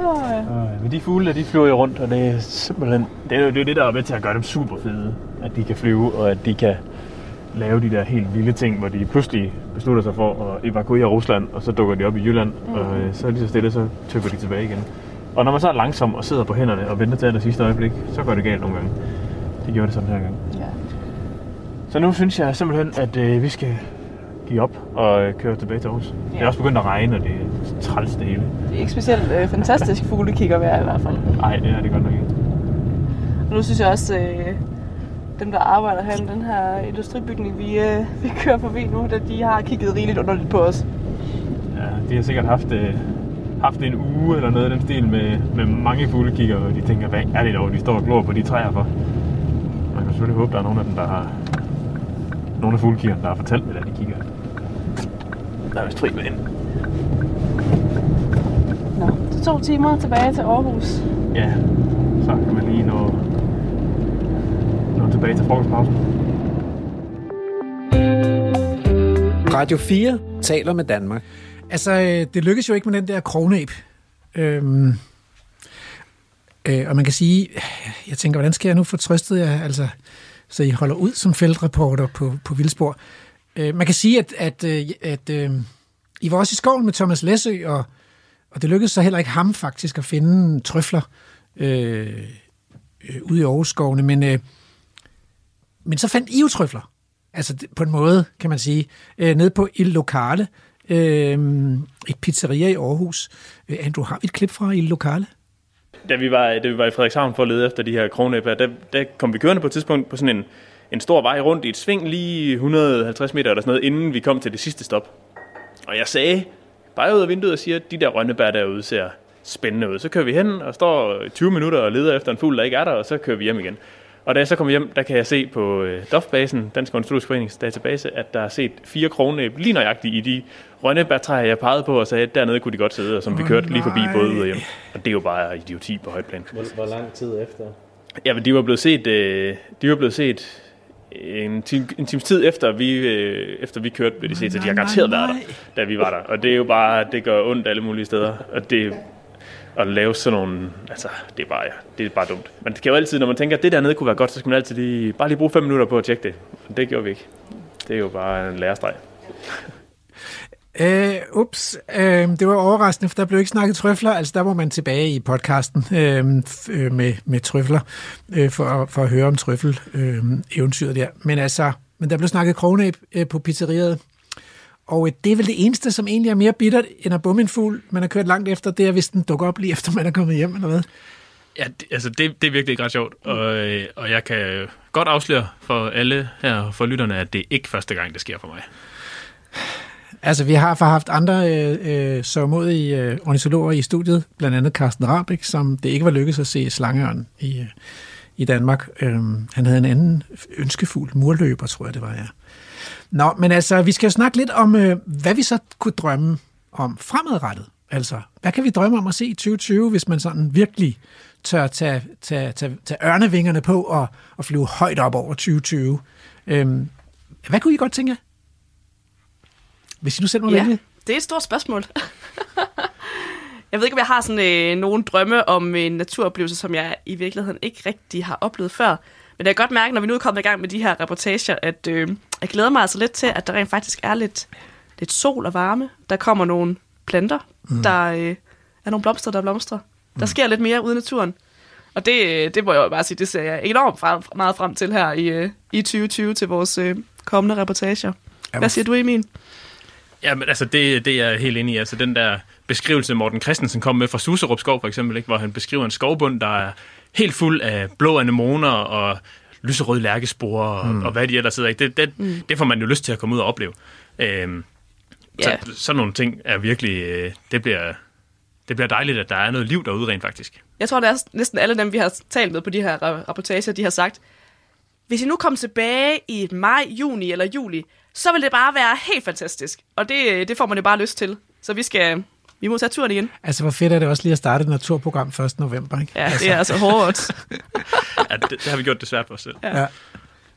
Åh, ja. Øh, men de fugle, der, de flyver jo rundt, og det er simpelthen... Det er jo det, er det, der er med til at gøre dem super fede. At de kan flyve, og at de kan lave de der helt lille ting, hvor de pludselig beslutter sig for at evakuere Rusland, og så dukker de op i Jylland, mm. og øh, så lige så stille, så tøpper de tilbage igen. Og når man så er langsom og sidder på hænderne og venter til det sidste øjeblik, så går det galt nogle gange. Det gjorde det sådan her gang. Så nu synes jeg simpelthen, at øh, vi skal give op og øh, køre tilbage til Aarhus. Ja. Det er også begyndt at regne, og det er træls det hele. Det er ikke specielt øh, fantastisk fuglekigger vejr i hvert fald. Nej, det er det godt nok ikke. Og nu synes jeg også, øh, dem der arbejder her i den her industribygning, vi, øh, vi kører forbi nu, da de har kigget rigeligt underligt på os. Ja. de har sikkert haft, øh, haft en uge eller noget af den stil med, med mange fuglekigger, og de tænker, hvad er det dog, de står og glor på de træer for? Man kan selvfølgelig håbe, der er nogen af dem, der har nogle af fuglekiggerne, der har fortalt, er, de kigger. Der er vist fri med ind. Nå, det er to timer tilbage til Aarhus. Ja, så kan man lige nå, nå tilbage til frokostpausen. Radio 4 taler med Danmark. Altså, øh, det lykkes jo ikke med den der krognæb. Øhm, øh, og man kan sige, jeg tænker, hvordan skal jeg nu få trøstet jer, altså, så I holder ud som feltreporter på, på Vildsborg. Øh, man kan sige, at, at, øh, at øh, I var også i skoven med Thomas Læsø, og, og det lykkedes så heller ikke ham faktisk at finde trøfler øh, øh, ude i Aarhus-skovene, men, øh, men så fandt I jo trøfler. Altså på en måde, kan man sige, øh, nede på Il Lokale, øh, et pizzeria i Aarhus. Øh, Andrew, har vi et klip fra Il Lokale? Da vi var, da vi var i Frederikshavn for at lede efter de her kronæbler, der, der kom vi kørende på et tidspunkt på sådan en, en stor vej rundt i et sving lige 150 meter eller sådan noget, inden vi kom til det sidste stop. Og jeg sagde, bare ud af vinduet og siger, at de der rønnebær derude ser spændende ud. Så kører vi hen og står 20 minutter og leder efter en fugl, der ikke er der, og så kører vi hjem igen. Og da jeg så kommer hjem, der kan jeg se på øh, DOF-basen, Dansk Ornitologisk Forenings database, at der er set fire krognæb lige nøjagtigt i de rønnebærtræer, jeg pegede på og sagde, at dernede kunne de godt sidde, og som vi Åh, kørte lige forbi nej. både ud og hjem. Og det er jo bare idioti på højt plan. Hvor, hvor lang tid efter? Ja, men de var blevet set, øh, de var blevet set en, time, en times tid efter vi, øh, efter vi kørte, blev de set, så de har nej, garanteret nej, været der, da vi var der. Og det er jo bare, det gør ondt alle mulige steder. Og det, at lave sådan nogle, altså, det er bare, det er bare dumt. Man kan jo altid, når man tænker, at det dernede kunne være godt, så skal man altid lige, bare lige bruge fem minutter på at tjekke det. Men det gjorde vi ikke. Det er jo bare en lærestreg. Øh, ups, øh, det var overraskende, for der blev ikke snakket trøfler. Altså, der var man tilbage i podcasten øh, øh, med, med trøfler, øh, for, for at høre om trøffel øh, der. Men altså, men der blev snakket krognæb øh, på pizzeriet. Og øh, det er vel det eneste, som egentlig er mere bittert, end at bumme en fugl, man har kørt langt efter, det er, hvis den dukker op lige efter, man er kommet hjem, eller hvad? Ja, det, altså det, det er virkelig ikke ret sjovt, og, øh, og jeg kan godt afsløre for alle her, for lytterne, at det er ikke første gang, det sker for mig. Altså, vi har haft andre øh, øh, sørmodige øh, ornitologer i studiet, blandt andet Carsten Rabeck, som det ikke var lykkedes at se slangeørn i, øh, i Danmark. Øhm, han havde en anden ønskefugl, murløber, tror jeg det var, ja. Nå, men altså, vi skal jo snakke lidt om, øh, hvad vi så kunne drømme om fremadrettet. Altså, hvad kan vi drømme om at se i 2020, hvis man sådan virkelig tør tage, tage, tage, tage ørnevingerne på og, og flyve højt op over 2020? Øhm, hvad kunne I godt tænke jer? Hvis I nu selv må Ja, vælge. det er et stort spørgsmål. jeg ved ikke, om jeg har sådan øh, nogle drømme om en naturoplevelse, som jeg i virkeligheden ikke rigtig har oplevet før. Men jeg kan godt mærke, når vi nu er kommet i gang med de her reportager, at øh, jeg glæder mig altså lidt til, at der rent faktisk er lidt, lidt sol og varme. Der kommer nogle planter. Mm. Der øh, er nogle blomster, der blomstrer. Der sker lidt mere ude i naturen. Og det, øh, det må jeg jo bare sige, det ser jeg enormt frem, meget frem til her i, øh, i 2020 til vores øh, kommende reportager. Hvad siger du, Emil? Ja, men altså, det, det er jeg helt enig i. Altså, den der beskrivelse, Morten Christensen kom med fra Suserup Skov, for eksempel, ikke? hvor han beskriver en skovbund, der er helt fuld af blå anemoner og lyserøde lærkesporer og, mm. og hvad de ellers sidder. Ikke? Det, det, mm. det får man jo lyst til at komme ud og opleve. Øhm, Ja. så, sådan nogle ting er virkelig... Øh, det, bliver, det bliver dejligt, at der er noget liv derude rent faktisk. Jeg tror, det er næsten alle dem, vi har talt med på de her ra- rapportager, de har sagt, hvis I nu kom tilbage i maj, juni eller juli, så vil det bare være helt fantastisk. Og det, det får man jo bare lyst til. Så vi skal, vi må tage turen igen. Altså, hvor fedt er det også lige at starte et naturprogram 1. november, ikke? Ja, det er altså hårdt. Ja, det, det har vi gjort det svært for os selv. Ja.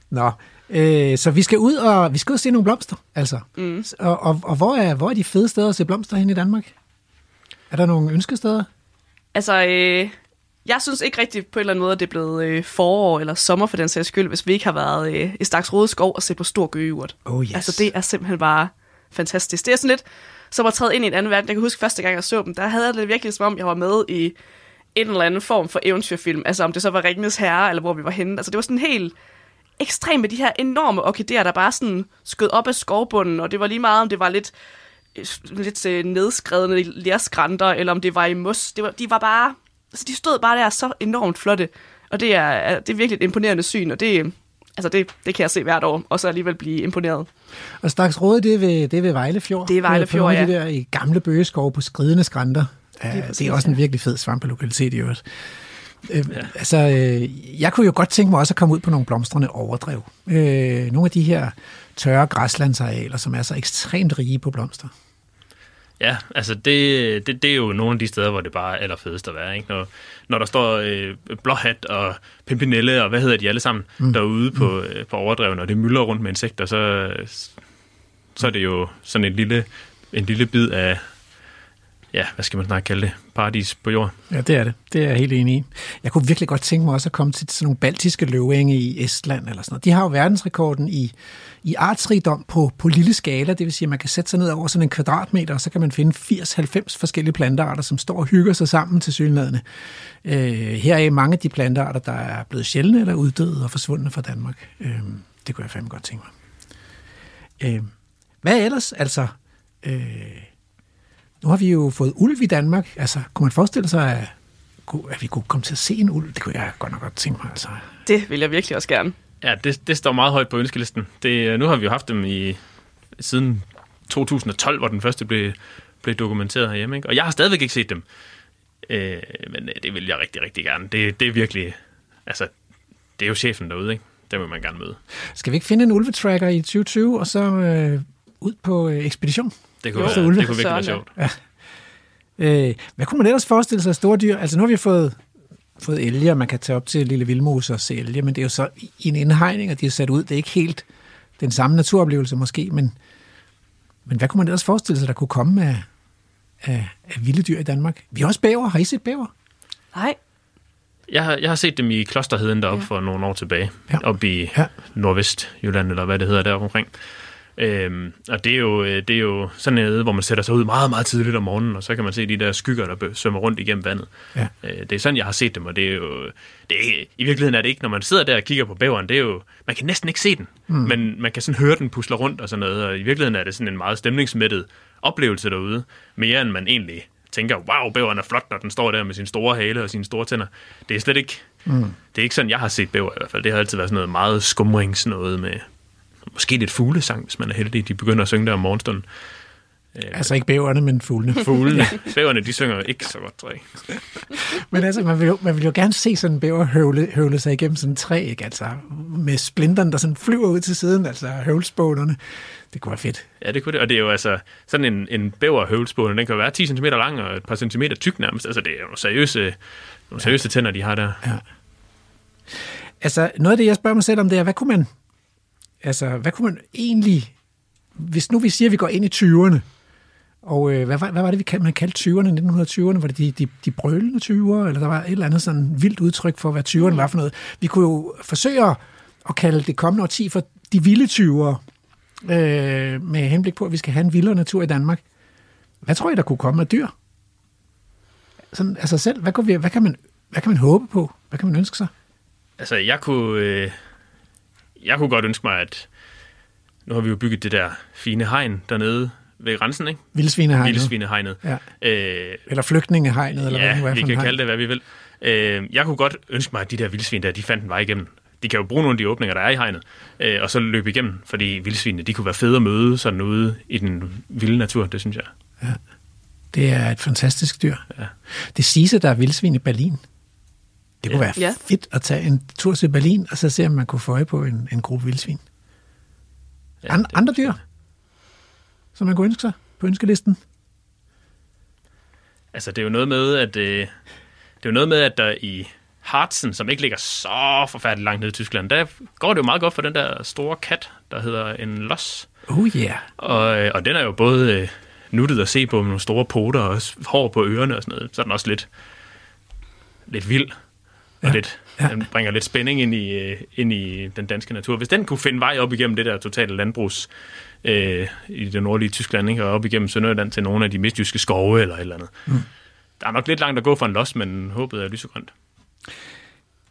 Nå, øh, så vi skal ud og vi skal ud og se nogle blomster, altså. Mm. Og, og, og hvor, er, hvor er de fede steder at se blomster hen i Danmark? Er der nogle ønskesteder? altså, øh, jeg synes ikke rigtigt på en eller anden måde, at det er blevet øh, forår eller sommer for den sags skyld, hvis vi ikke har været øh, i Staks Rode Skov og se på stor gøgeurt. Oh yes. Altså, det er simpelthen bare fantastisk. Det er sådan lidt som var træde ind i en anden verden. Jeg kan huske første gang, jeg så dem, der havde jeg det virkelig som om, jeg var med i en eller anden form for eventyrfilm. Altså, om det så var Ringenes Herre, eller hvor vi var henne. Altså, det var sådan helt ekstremt med de her enorme orkideer, der bare sådan skød op af skovbunden, og det var lige meget, om det var lidt, øh, lidt øh, nedskredende nedskrevne lerskranter, eller om det var i mos. Det var, de var bare, altså de stod bare der så enormt flotte, og det er- det er virkelig et imponerende syn, og det, Altså det, det kan jeg se hvert år, og så alligevel blive imponeret. Og Staks Råde, det er ved, det er ved Vejlefjord. Det er Vejle På Fjord, nogle af de ja. der i gamle bøgeskove på skridende skrænter. Ja, det præcis, er også en ja. virkelig fed svampelokalitet i øvrigt. Øh, Altså, øh, jeg kunne jo godt tænke mig også at komme ud på nogle blomstrende overdrev. Øh, nogle af de her tørre græslandsarealer, som er så ekstremt rige på blomster. Ja, altså det, det, det er jo nogle af de steder, hvor det bare er allerfedest at være. Ikke? Når, når der står øh, blåhat og pimpinelle og hvad hedder de alle sammen mm. derude på, øh, på overdreven, og det myldrer rundt med insekter, så, så er det jo sådan en lille, en lille bid af, ja, hvad skal man snart kalde det, paradis på jord. Ja, det er det. Det er jeg helt enig i. Jeg kunne virkelig godt tænke mig også at komme til sådan nogle baltiske løvenge i Estland eller sådan noget. De har jo verdensrekorden i, i artsrigdom på, på lille skala, det vil sige, at man kan sætte sig ned over sådan en kvadratmeter, og så kan man finde 80-90 forskellige plantearter, som står og hygger sig sammen til synlædende. Øh, her er mange af de plantearter, der er blevet sjældne eller uddøde og forsvundne fra Danmark. Øh, det kunne jeg fandme godt tænke mig. Øh, hvad ellers? Altså, øh, nu har vi jo fået ulv i Danmark. Altså, kunne man forestille sig, at, at vi kunne komme til at se en ulv? Det kunne jeg godt nok godt tænke mig. Altså. Det vil jeg virkelig også gerne. Ja, det, det står meget højt på ønskelisten. Det, nu har vi jo haft dem i siden 2012, hvor den første blev, blev dokumenteret herhjemme. Ikke? Og jeg har stadigvæk ikke set dem. Øh, men øh, det vil jeg rigtig, rigtig gerne. Det, det er virkelig... Altså, det er jo chefen derude, ikke? Den vil man gerne møde. Skal vi ikke finde en ulvetracker i 2020, og så øh, ud på øh, ekspedition? Det kunne, Jo, være, det kunne virkelig være Søren, ja. sjovt. Øh, hvad kunne man ellers forestille sig af store dyr? Altså, nu har vi fået, fået elge, og man kan tage op til Lille Vildmose og se elge, men det er jo så i en indhegning, og de er sat ud. Det er ikke helt den samme naturoplevelse måske, men, men hvad kunne man ellers forestille sig, der kunne komme af, af, af vilde dyr i Danmark? Vi har også bæver. Har I set bæver? Nej, Jeg har, jeg har set dem i Klosterheden deroppe ja. for nogle år tilbage. Ja. Oppe i Ja. Nordvestjylland, eller hvad det hedder deroppe omkring. Øhm, og det er, jo, øh, det er jo sådan noget, hvor man sætter sig ud meget, meget tidligt om morgenen, og så kan man se de der skygger, der svømmer rundt igennem vandet. Ja. Øh, det er sådan, jeg har set dem, og det er jo... Det er, I virkeligheden er det ikke, når man sidder der og kigger på bæveren, det er jo... Man kan næsten ikke se den, mm. men man kan sådan høre den pusle rundt og sådan noget, og i virkeligheden er det sådan en meget stemningsmættet oplevelse derude, mere end man egentlig tænker, wow, bæveren er flot, når den står der med sin store hale og sine store tænder. Det er slet ikke... Mm. Det er ikke sådan, jeg har set bæver i hvert fald. Det har altid været sådan noget meget skumrings noget med måske lidt fuglesang, hvis man er heldig. De begynder at synge der om morgenstunden. Altså ikke bæverne, men fuglene. Fuglene, bæverne, de synger ikke så godt, tror jeg. Men altså, man vil, jo, man vil jo gerne se sådan en bæver høvle, høvle sig igennem sådan et træ, ikke? Altså, med splinterne, der sådan flyver ud til siden, altså høvlspånerne. Det kunne være fedt. Ja, det kunne det. Og det er jo altså sådan en, en bæver høvlspåne. Den kan være 10 cm lang og et par centimeter tyk nærmest. Altså, det er jo nogle seriøse, nogle seriøse tænder, de har der. Ja. Altså, noget af det, jeg spørger mig selv om, det er, hvad kunne man, altså, hvad kunne man egentlig, hvis nu vi siger, at vi går ind i 20'erne, og øh, hvad, var, hvad var det, vi kaldte, man kaldte 20'erne, 1920'erne? Var det de, de, de brølende 20'ere, eller der var et eller andet sådan vildt udtryk for, hvad 20'erne var for noget? Vi kunne jo forsøge at, at kalde det kommende årti for de vilde 20'ere, øh, med henblik på, at vi skal have en vildere natur i Danmark. Hvad tror I, der kunne komme af dyr? Sådan, altså selv, hvad, kunne vi, hvad, kan man, hvad kan man håbe på? Hvad kan man ønske sig? Altså, jeg kunne, øh, jeg kunne godt ønske mig, at nu har vi jo bygget det der fine hegn dernede ved grænsen, ikke? Vildsvinehegnet. Vildesvinehegnet. Ja. Øh, Eller flygtningehegnet, eller hvad det nu ja, er vi kan hegn. kalde det, hvad vi vil. Øh, jeg kunne godt ønske mig, at de der vildsvin der, de fandt en vej igennem. De kan jo bruge nogle af de åbninger, der er i hegnet, øh, og så løbe igennem, fordi vildsvinene, de kunne være fede at møde sådan ude i den vilde natur, det synes jeg. Det er et fantastisk dyr. Ja. Det siges, at der er vildsvin i Berlin. Det kunne Ja. være Ja. fedt at tage en tur til Berlin, og så se, om man kunne få øje på en, en gruppe vildsvin. Ja, andre dyr, som man kunne ønske sig på ønskelisten? Altså, det er jo noget med, at, øh, det er jo noget med, at der i Harzen, som ikke ligger så forfærdeligt langt ned i Tyskland, der går det jo meget godt for den der store kat, der hedder en los. Oh yeah. Og, øh, og den er jo både øh, nuttet at se på med nogle store poter og hår på ørerne og sådan noget. Så er den også lidt, lidt vild. Og Ja, lidt, ja. den bringer lidt spænding ind i, øh, ind i den danske natur. Hvis den kunne finde vej op igennem det der totale landbrugs øh, i det nordlige Tyskland, ikke? og op igennem Sønderjylland til nogle af de midtjyske skove eller et eller andet. Mm. Der er nok lidt langt at gå for en los, men håbet er lysegrønt.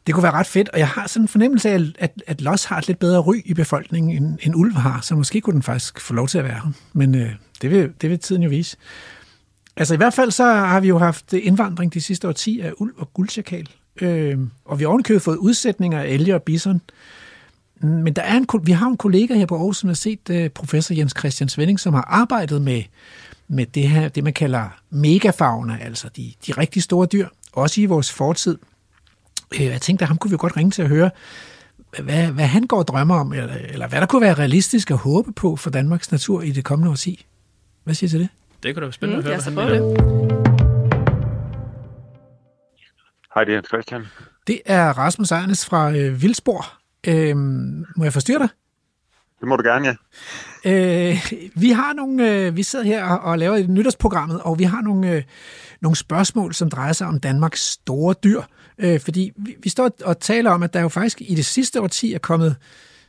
Det kunne være ret fedt, og jeg har sådan en fornemmelse af, at, at los har et lidt bedre ry i befolkningen, end, end ulv har, så måske kunne den faktisk få lov til at være her. Men øh, det, vil, det vil tiden jo vise. Altså i hvert fald så har vi jo haft indvandring de sidste årti af ulv og guldsjakal, øh, og vi har ovenikøbet fået udsætninger af elge og bison. men der er en, vi har en kollega her på Aarhus Universitet, øh, professor Jens Christian Svending, som har arbejdet med, med det her, det man kalder megafauna, altså de, de rigtig store dyr, også i vores fortid. Øh, jeg tænkte, at ham kunne vi godt ringe til at høre, hvad, hvad han går og drømmer om, eller, eller hvad der kunne være realistisk at håbe på for Danmarks natur i det kommende årti. Hvad siger du til det? Det kunne da være spændende mm, at høre, hvad han det. Hej, det er Christian. Det er Rasmus Ejernes fra øh, Vildsborg. Øh, må jeg forstyrre dig? Det må du gerne, ja. Øh, vi har nogle, øh, vi sidder her og, og laver et nytårsprogrammet, og vi har nogle, øh, nogle spørgsmål, som drejer sig om Danmarks store dyr. Øh, fordi vi, vi står og taler om, at der jo faktisk i det sidste årti er kommet,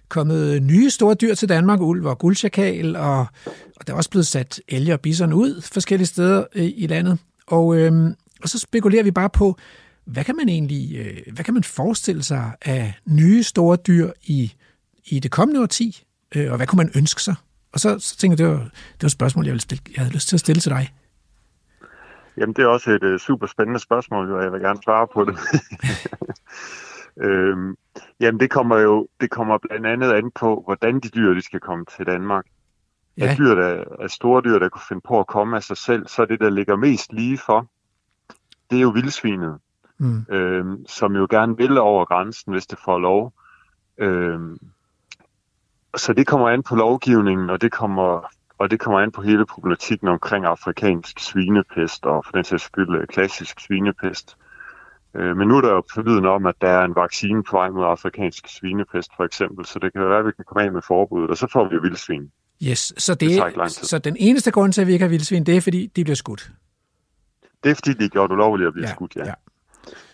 kommet nye store dyr til Danmark, ulv og guldchakal, og, og der er også blevet sat elge og bison ud forskellige steder øh, i landet. Og, øh, og så spekulerer vi bare på, hvad kan man egentlig, øh, hvad kan man forestille sig af nye store dyr i, i det kommende årti? Øh, og hvad kunne man ønske sig? Og så, så tænkte jeg, det var, det var et spørgsmål, jeg, ville stille, jeg havde lyst til at stille til dig. Jamen, det er også et uh, super spændende spørgsmål, og jeg vil gerne svare på det. øhm, jamen, det kommer jo det kommer blandt andet an på, hvordan de dyr de skal komme til Danmark. Ja. Af dyr, der er store dyr, der kunne finde på at komme af sig selv, så er det, der ligger mest lige for, det er jo vildsvinet, mm, øhm, som jo gerne vil over grænsen, hvis det får lov. Øhm, så det kommer an på lovgivningen, og det kommer, og det kommer an på hele problematikken omkring afrikansk svinepest, og for den sags skyld øh, klassisk svinepest. Øh, men nu er der jo forlyden om, at der er en vaccine på vej mod afrikansk svinepest, for eksempel, så det kan være, at vi kan komme af med forbuddet, og så får vi jo vildsvin. yes. Så, det, Det så den eneste grund til, at vi ikke har vildsvin, det er, fordi de bliver skudt. Det er fordi, de er gjort ulovligt at blive Ja, skudt, ja. ja.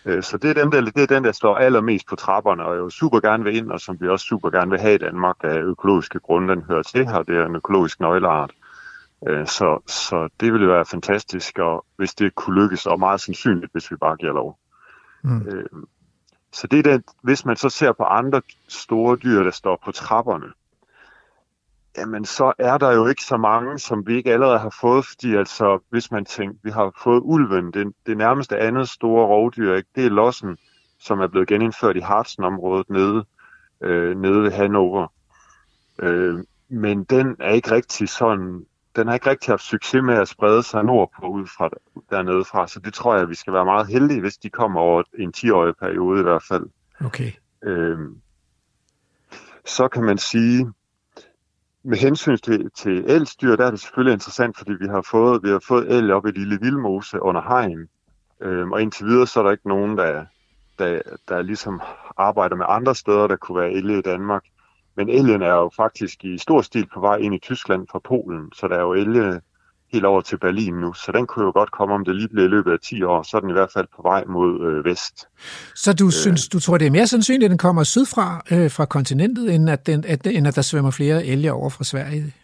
Øh, Så det er, dem, der, det er den, der står allermest på trapperne, og jo super gerne vil ind, og som vi også super gerne vil have i Danmark af økologiske grunde, den hører til her. Det er en økologisk nøgleart. Øh, Så, så det ville være fantastisk, og hvis det kunne lykkes, og meget sandsynligt, hvis vi bare giver lov. Mm. Øh, Så det er den, hvis man så ser på andre store dyr, der står på trapperne, jamen så er der jo ikke så mange, som vi ikke allerede har fået, fordi altså, hvis man tænker, vi har fået ulven, det, det nærmeste andet store rovdyr, ikke? det er lossen, som er blevet genindført i Hartsen-området nede, øh, nede ved Hannover. Øh, men den er ikke rigtig sådan, den har ikke rigtig haft succes med at sprede sig nordpå ud fra dernede fra, så det tror jeg, vi skal være meget heldige, hvis de kommer over en 10-årig periode i hvert fald. Okay. Øhm, så kan man sige, med hensyn til, til elstyr, der er det selvfølgelig interessant, fordi vi har fået, vi har fået el op i Lille Vildmose under hegn. Øhm, og indtil videre, så er der ikke nogen, der, der, der ligesom arbejder med andre steder, der kunne være el i Danmark. Men elgen er jo faktisk i stor stil på vej ind i Tyskland fra Polen, så der er jo elge helt over til Berlin nu. Så den kunne jo godt komme, om det lige bliver i løbet af 10 år, så er den i hvert fald på vej mod øh, vest. Så du synes, du tror, det er mere sandsynligt, at den kommer sydfra, øh, fra kontinentet, end at, den, at, end at der svømmer flere elge over fra Sverige?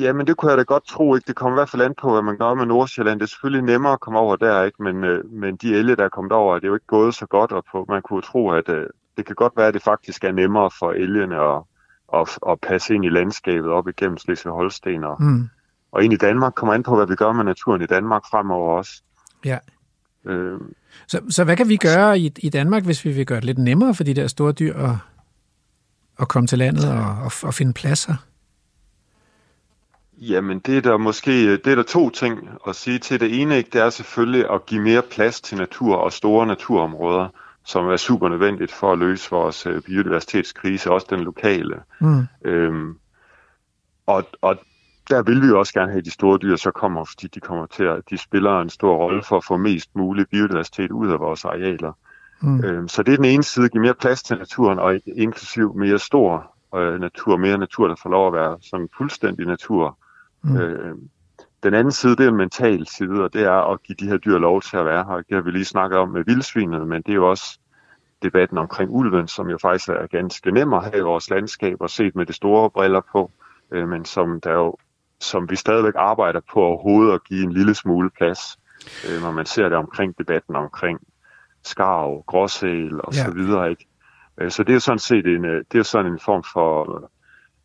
Jamen, det kunne jeg da godt tro, ikke? Det kommer i hvert fald an på, hvad man gør med Nordsjælland. Det er selvfølgelig nemmere at komme over der, ikke? Men, øh, men de elge, der er kommet over, det er jo ikke gået så godt op på. Man kunne tro, at øh, det kan godt være, at det faktisk er nemmere for elgene at, at, at passe ind i landskabet op igennem Slesvig-Holsten og, Mm. Og ind i Danmark. Kommer an på, hvad vi gør med naturen i Danmark fremover også. Ja. Øh, Så, så hvad kan vi gøre i, i Danmark, hvis vi vil gøre det lidt nemmere for de der store dyr at, at komme til landet og, og, og finde pladser? Jamen, det er der måske det er der to ting at sige til. Det ene ikke, det er selvfølgelig at give mere plads til natur og store naturområder, som er super nødvendigt for at løse vores øh, biodiversitetskrise, også den lokale. Mm. Øhm, og, og der vil vi jo også gerne have, at de store dyr så kommer, fordi de kommer til at, de spiller en stor rolle for at få mest mulig biodiversitet ud af vores arealer. Mm. Øhm, så det er den ene side, give mere plads til naturen, og inklusiv mere stor øh, natur, mere natur, der får lov at være sådan fuldstændig natur. Mm. Øh, den anden side, det er en mental side, og det er at give de her dyr lov til at være her. Det har vi lige snakket om med vildsvinet, men det er jo også debatten omkring ulven, som jo faktisk er ganske nem at have i vores landskab og set med de store briller på, øh, men som der jo som vi stadigvæk arbejder på overhovedet at give en lille smule plads, øh, når man ser det omkring debatten omkring skarv, gråsæl og Ja. så videre. Ikke? Øh, Så det er jo sådan set en, øh, det er sådan en form for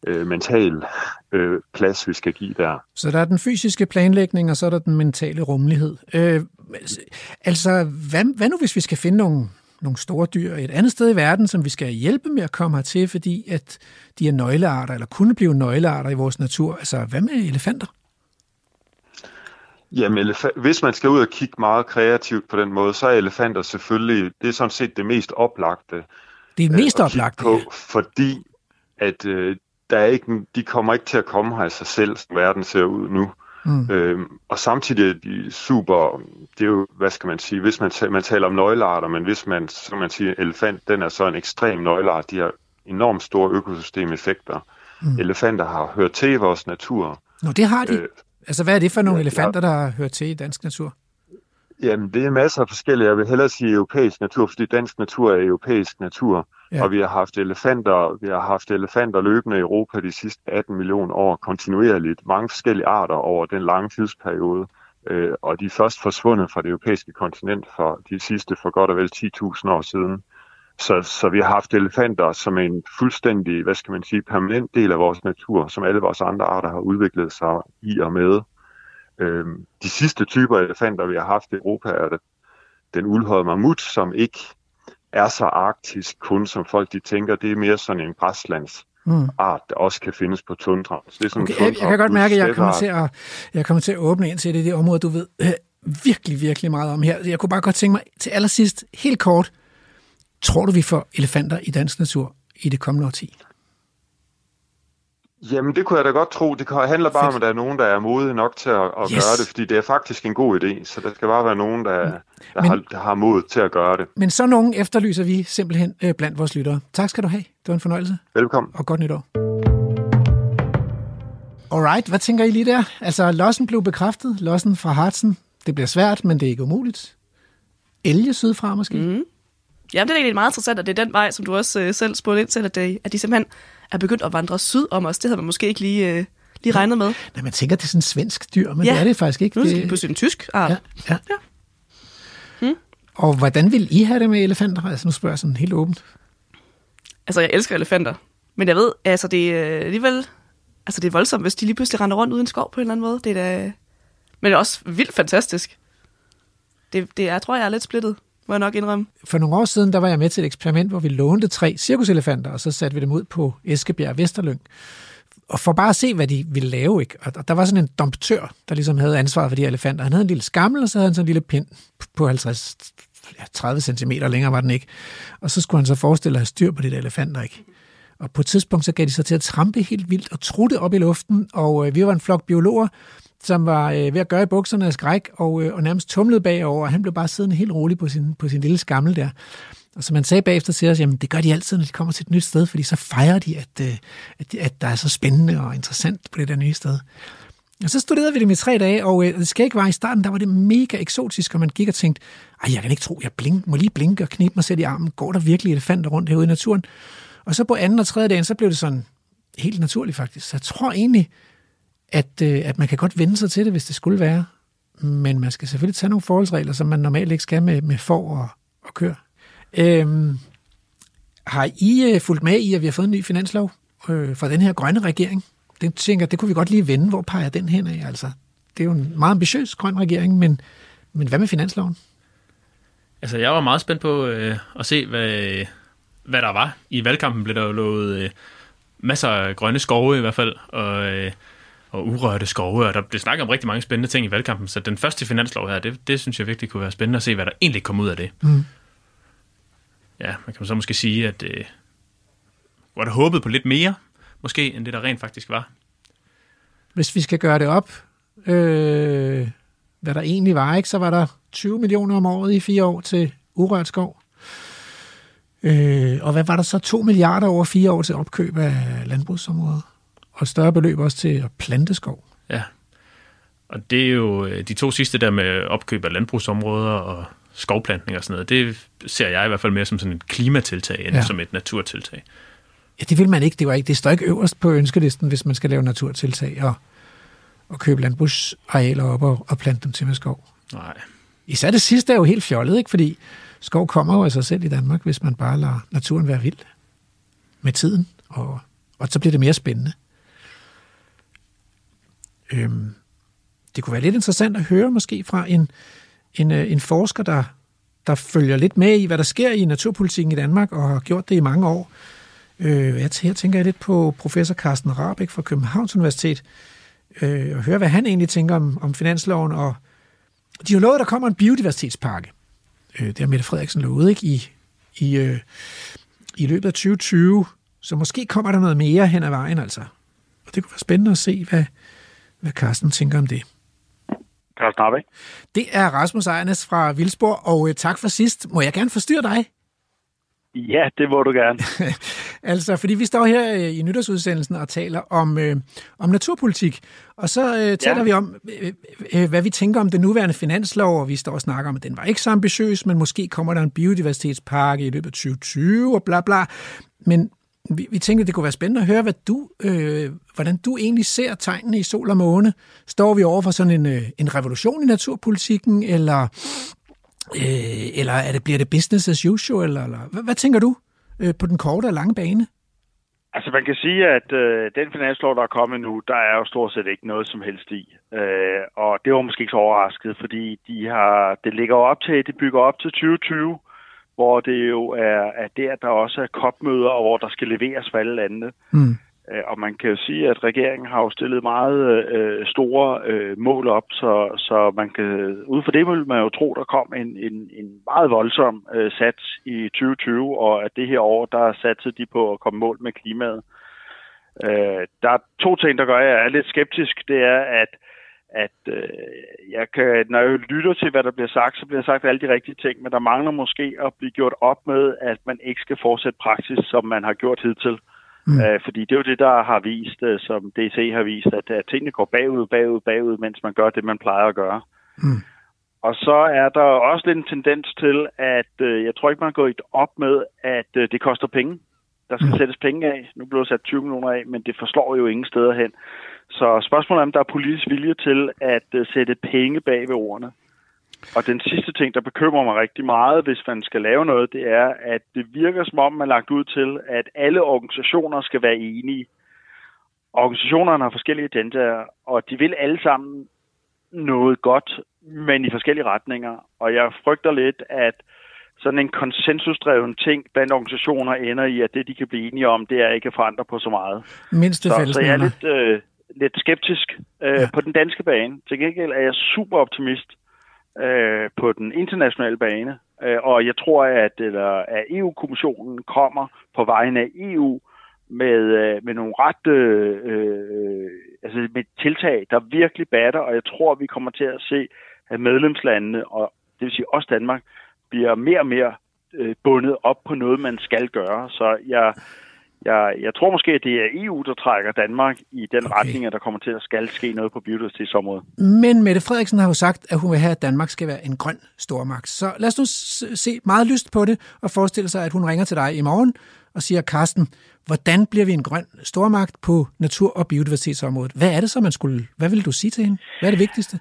øh, mental øh, plads, vi skal give der. Så der er den fysiske planlægning, og så er der den mentale rummelighed. Øh, altså, hvad, hvad nu hvis vi skal finde nogle, nogle store dyr et andet sted i verden, som vi skal hjælpe med at komme hertil, fordi at de er nøglearter, eller kunne blive nøglearter i vores natur. Altså, hvad med elefanter? Jamen, elefa- hvis man skal ud og kigge meget kreativt på den måde, så er elefanter selvfølgelig, det er sådan set det mest oplagte. Det er det mest øh, at kigge oplagte, på, fordi at øh, der er ikke, de kommer ikke til at komme her af sig selv, som verden ser ud nu. Mm. Øhm, og samtidig er de super, det er jo, hvad skal man sige, hvis man, man taler om nøglearter, men hvis man, som man siger, elefant, den er så en ekstrem nøgleart, de har enormt store økosystemeffekter. Mm. Elefanter har hørt til i vores natur. Nå, det har de. Øh, Altså, hvad er det for nogle ja, elefanter, der har hørt til i dansk natur? Jamen, det er masser af forskellige. Jeg vil hellere sige europæisk natur, fordi dansk natur er europæisk natur. Ja. Og vi har haft elefanter, vi har haft elefanter løbende i Europa de sidste 18 millioner år kontinuerligt. Mange forskellige arter over den lange tidsperiode. Øh, og de er først forsvundet fra det europæiske kontinent for de sidste for godt og vel 10.000 år siden. Så, så vi har haft elefanter som en fuldstændig, hvad skal man sige, permanent del af vores natur, som alle vores andre arter har udviklet sig i og med. Øhm, de sidste typer elefanter, vi har haft i Europa, er det, den uldhårede mammut, som ikke er så arktisk kun, som folk de tænker. Det er mere sådan en græslands Mm. art, der også kan findes på tundra. Så det er sådan Okay, en jeg, jeg kan godt mærke, at jeg kommer, til at, jeg kommer til at åbne ind til det, det område, du ved øh, virkelig, virkelig meget om her. Jeg kunne bare godt tænke mig til allersidst, helt kort, tror du, vi får elefanter i dansk natur i det kommende årti? Jamen, det kunne jeg da godt tro. Det handler bare Fedt. om, at der er nogen, der er modige nok til at, at yes. gøre det, fordi det er faktisk en god idé. Så der skal bare være nogen, der, der, Men- har, der har mod til at gøre det. Men så nogen efterlyser vi simpelthen øh, blandt vores lyttere. Tak skal du have. Det var en fornøjelse, Velkommen. og godt nytår. Alright, hvad tænker I lige der? Altså, lossen blev bekræftet. Lossen fra Hartsen. Det bliver svært, men det er ikke umuligt. Elge sydfra måske? Mm. Jamen, det er egentlig meget interessant, at det er den vej, som du også øh, selv spurgte ind til, at, det, at de simpelthen er begyndt at vandre syd om os. Det havde man måske ikke lige, øh, lige regnet med. Nej, man tænker, det er sådan en svensk dyr, men Ja. det er det faktisk ikke. Nu er det pludselig en tysk art. Ja, ja. ja. Og hvordan vil I have det med elefanter? Altså nu spørger jeg sådan helt åbent. Altså, jeg elsker elefanter. Men jeg ved, altså, det er alligevel... Altså, det er voldsomt, hvis de lige pludselig render rundt uden skov på en eller anden måde. Det er da... Men det er også vildt fantastisk. Det, det er, jeg tror, jeg er lidt splittet, må jeg nok indrømme. For nogle år siden, der var jeg med til et eksperiment, hvor vi lånte tre cirkuselefanter, og så satte vi dem ud på Eskebjerg Vesterlyng. Og for bare at se, hvad de ville lave. Ikke? Og der var sådan en domptør, der ligesom havde ansvaret for de elefanter. Han havde en lille skammel, og så havde han sådan en lille pind på 50, ja, 30 cm længere var den ikke. Og så skulle han så forestille at have styr på de der elefanter. Ikke? Og på et tidspunkt, så gav de sig til at trampe helt vildt og trutte op i luften, og øh, vi var en flok biologer, som var øh, ved at gøre i bukserne af skræk, og, øh, og nærmest tumlede bagover, og han blev bare siddende helt rolig på sin, på sin lille skammel der. Og som man sagde bagefter til os, jamen det gør de altid, når de kommer til et nyt sted, fordi så fejrer de, at, øh, at, at der er så spændende og interessant på det der nye sted. Og så studerede vi dem i tre dage, og øh, det skal ikke være i starten, der var det mega eksotisk, og man gik og tænkte, ej, jeg kan ikke tro, jeg blink, må lige blinke og knibe mig selv i armen. Går der virkelig elefanter rundt herude i naturen? Og så på anden og tredje dagen, så blev det sådan helt naturligt faktisk. Så jeg tror egentlig, at, øh, at man kan godt vende sig til det, hvis det skulle være. Men man skal selvfølgelig tage nogle forholdsregler, som man normalt ikke skal med, med for og, og kør. Øhm, har I øh, fulgt med i, at vi har fået en ny finanslov øh, fra den her grønne regering? Det tænker, det kunne vi godt lige vende. Hvor peger den hen af? Altså, det er jo en meget ambitiøs grøn regering, men, men hvad med finansloven? Altså, jeg var meget spændt på øh, at se, hvad, hvad der var. I valgkampen blev der jo lovet øh, masser af grønne skove i hvert fald, og, øh, og urørte skove, og der blev snakket om rigtig mange spændende ting i valgkampen, så den første finanslov her, det, det synes jeg virkelig kunne være spændende at se, hvad der egentlig kom ud af det. Mm. Ja, man kan så måske sige, at øh, var der håbet på lidt mere, måske, end det der rent faktisk var. Hvis vi skal gøre det op, øh, hvad der egentlig var, ikke, så var der 20 millioner om året i fire år til urørt skov. Øh, og hvad var der så? 2 milliarder over fire år til opkøb af landbrugsområder. Og et større beløb også til at plante skov. Ja. Og det er jo øh, de to sidste der med opkøb af landbrugsområder og skovplantning og sådan noget, det ser jeg i hvert fald mere som sådan et klimatiltag, end Ja. ja. som et naturtiltag. Ja, det vil man ikke. Det, var ikke. det står ikke øverst på ønskelisten, hvis man skal lave naturtiltag og, og købe landbrugsarealer op og, og plante dem til med skov. Nej. Især det sidste er jo helt fjollet, ikke? fordi skov kommer jo af sig selv i Danmark, hvis man bare lader naturen være vild med tiden, og, og så bliver det mere spændende. Øhm, det kunne være lidt interessant at høre måske fra en, en, øh, en forsker, der der følger lidt med i, hvad der sker i naturpolitikken i Danmark, og har gjort det i mange år. Øh, jeg, her tænker jeg lidt på professor Carsten Rabeck fra Københavns Universitet, øh, og høre, hvad han egentlig tænker om, om finansloven. Og de har lovet, at der kommer en biodiversitetspakke. Øh, det har Mette Frederiksen lovet, ikke? I, i, øh, i løbet af 2020. Så måske kommer der noget mere hen ad vejen, altså. Og det kunne være spændende at se, hvad, hvad Carsten tænker om det. Carsten Rabeck. Det er Rasmus Ejernes fra Vildsborg, og øh, tak for sidst. Må jeg gerne forstyrre dig? Ja, det må du gerne. altså, fordi vi står her øh, i nytårsudsendelsen og taler om, øh, om naturpolitik, og så øh, taler ja. vi om, øh, øh, hvad vi tænker om den nuværende finanslov, og vi står og snakker om, at den var ikke så ambitiøs, men måske kommer der en biodiversitetspakke i løbet af 2020 og bla bla. Men vi, vi tænkte, det kunne være spændende at høre, hvad du, øh, hvordan du egentlig ser tegnene i sol og måne. Står vi over for sådan en, øh, en revolution i naturpolitikken, eller Øh, eller er det, bliver det business as usual? Eller, eller hvad, hvad tænker du øh, på den korte og lange bane? Altså man kan sige, at øh, den finanslov, der er kommet nu, der er jo stort set ikke noget som helst i. Øh, og det var måske ikke så overrasket, fordi de har, det ligger op til, det bygger op til 2020, hvor det jo er, er der, der også er kopmøder, og hvor der skal leveres for alle landene. Mm. Øh, og man kan jo sige, at regeringen har jo stillet meget øh, store øh, mål op, så, så man kan, ud fra det vil man jo tro, der kom en, en, en meget voldsom øh, sats i 2020, og at det her år, der satsede de på at komme mål med klimaet. Øh, der er to ting, der gør, at jeg er lidt skeptisk. Det er, at at øh, jeg kan, når jeg lytter til, hvad der bliver sagt, så bliver sagt alle de rigtige ting, men der mangler måske at blive gjort op med, at man ikke skal fortsætte praksis, som man har gjort hidtil. Mm. Øh, fordi det er jo det, der har vist, øh, som DC har vist, at, at tingene går bagud, bagud, bagud, mens man gør det, man plejer at gøre. Mm. Og så er der også lidt en tendens til, at øh, jeg tror ikke, man går op med, at øh, det koster penge. Der skal mm. sættes penge af. Nu bliver der sat 20 millioner af, men det forslår jo ingen steder hen. Så spørgsmålet er, om der er politisk vilje til at øh, sætte penge bag ved ordene. Og den sidste ting, der bekymrer mig rigtig meget, hvis man skal lave noget, det er, at det virker som om, man er lagt ud til, at alle organisationer skal være enige. Organisationerne har forskellige agendaer, og de vil alle sammen noget godt, men i forskellige retninger. Og jeg frygter lidt, at sådan en konsensusdreven ting blandt organisationer ender i, at det, de kan blive enige om, det er ikke at forandre på så meget. Mindste så, så jeg er lidt, øh, lidt skeptisk øh, ja. på den danske bane. Til gengæld er jeg super optimist øh, på den internationale bane. Øh, og jeg tror, at, eller, at EU-kommissionen kommer på vegne af EU med, øh, med nogle ret øh, øh, altså med tiltag, der virkelig batter, og jeg tror, at vi kommer til at se, at medlemslandene, og det vil sige også Danmark, bliver mere og mere øh, bundet op på noget, man skal gøre. Så jeg, jeg, jeg tror måske, at det er EU, der trækker Danmark i den okay. retning, at der kommer til at skal ske noget på biodiversitetsområdet. Men Mette Frederiksen har jo sagt, at hun vil have, at Danmark skal være en grøn stormagt. Så lad os nu se meget lyst på det og forestille sig, at hun ringer til dig i morgen og siger, Karsten, hvordan bliver vi en grøn stormagt på natur- og biodiversitetsområdet? Hvad er det så, man skulle... Hvad vil du sige til hende? Hvad er det vigtigste?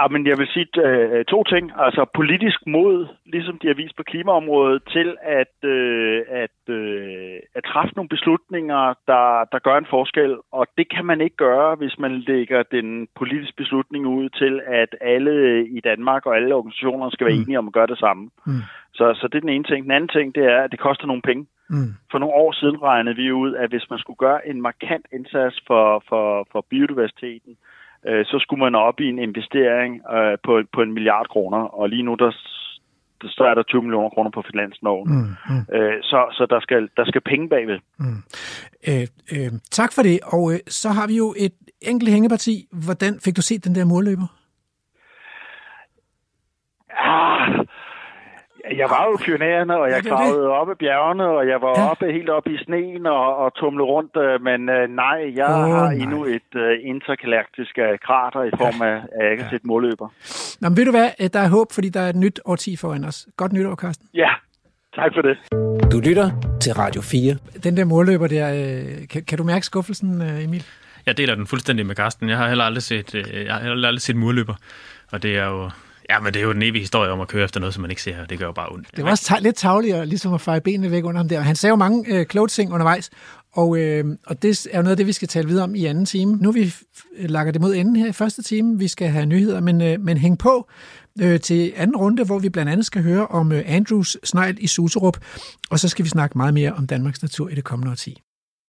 Ja, men jeg vil sige øh, to ting. Altså politisk mod, ligesom de har vist på klimaområdet, til at, øh, at, øh, at træffe nogle beslutninger, der, der gør en forskel. Og det kan man ikke gøre, hvis man lægger den politiske beslutning ud til, at alle i Danmark og alle organisationer skal være mm. enige om at gøre det samme. Mm. Så, så det er den ene ting. Den anden ting, det er, at det koster nogle penge. Mm. For nogle år siden regnede vi ud, at hvis man skulle gøre en markant indsats for, for, for biodiversiteten, øh, så skulle man op i en investering øh, på, på en milliard kroner, og lige nu der så er der 20 millioner kroner på finansloven. Mm, mm. Øh, så så der, skal, der skal penge bagved. Mm. Øh, øh, tak for det. Og øh, så har vi jo et enkelt hængeparti. Hvordan fik du set den der målløber? Ah, jeg var jo pionerende, og jeg kravede op i bjergene, og jeg var ja. oppe helt oppe i sneen og, og tumlede rundt. Øh, men uh, nej, jeg oh, har nej. endnu et uh, intergalaktisk uh, krater i form ja. af, af ikke ja. set målløber. Nå, men ved du hvad? Der er håb, fordi der er et nyt årti foran os. Godt nytår, Carsten. Ja, tak for det. Du lytter til Radio 4. Den der målløber der, kan, kan du mærke skuffelsen, Emil? Jeg deler den fuldstændig med Carsten. Jeg har heller aldrig set, jeg har heller aldrig set målløber. Og det er jo Ja, men det er jo den evige historie om at køre efter noget, som man ikke ser, det gør jo bare ondt. Det var også lidt tavligere ligesom at feje benene væk under ham der. Han sagde jo mange øh, kloge ting undervejs, og, øh, og det er jo noget af det, vi skal tale videre om i anden time. Nu vi øh, lakker det mod enden her i første time. Vi skal have nyheder, men, øh, men hæng på øh, til anden runde, hvor vi blandt andet skal høre om øh, Andrews snegl i Suserup, og så skal vi snakke meget mere om Danmarks natur i det kommende årti.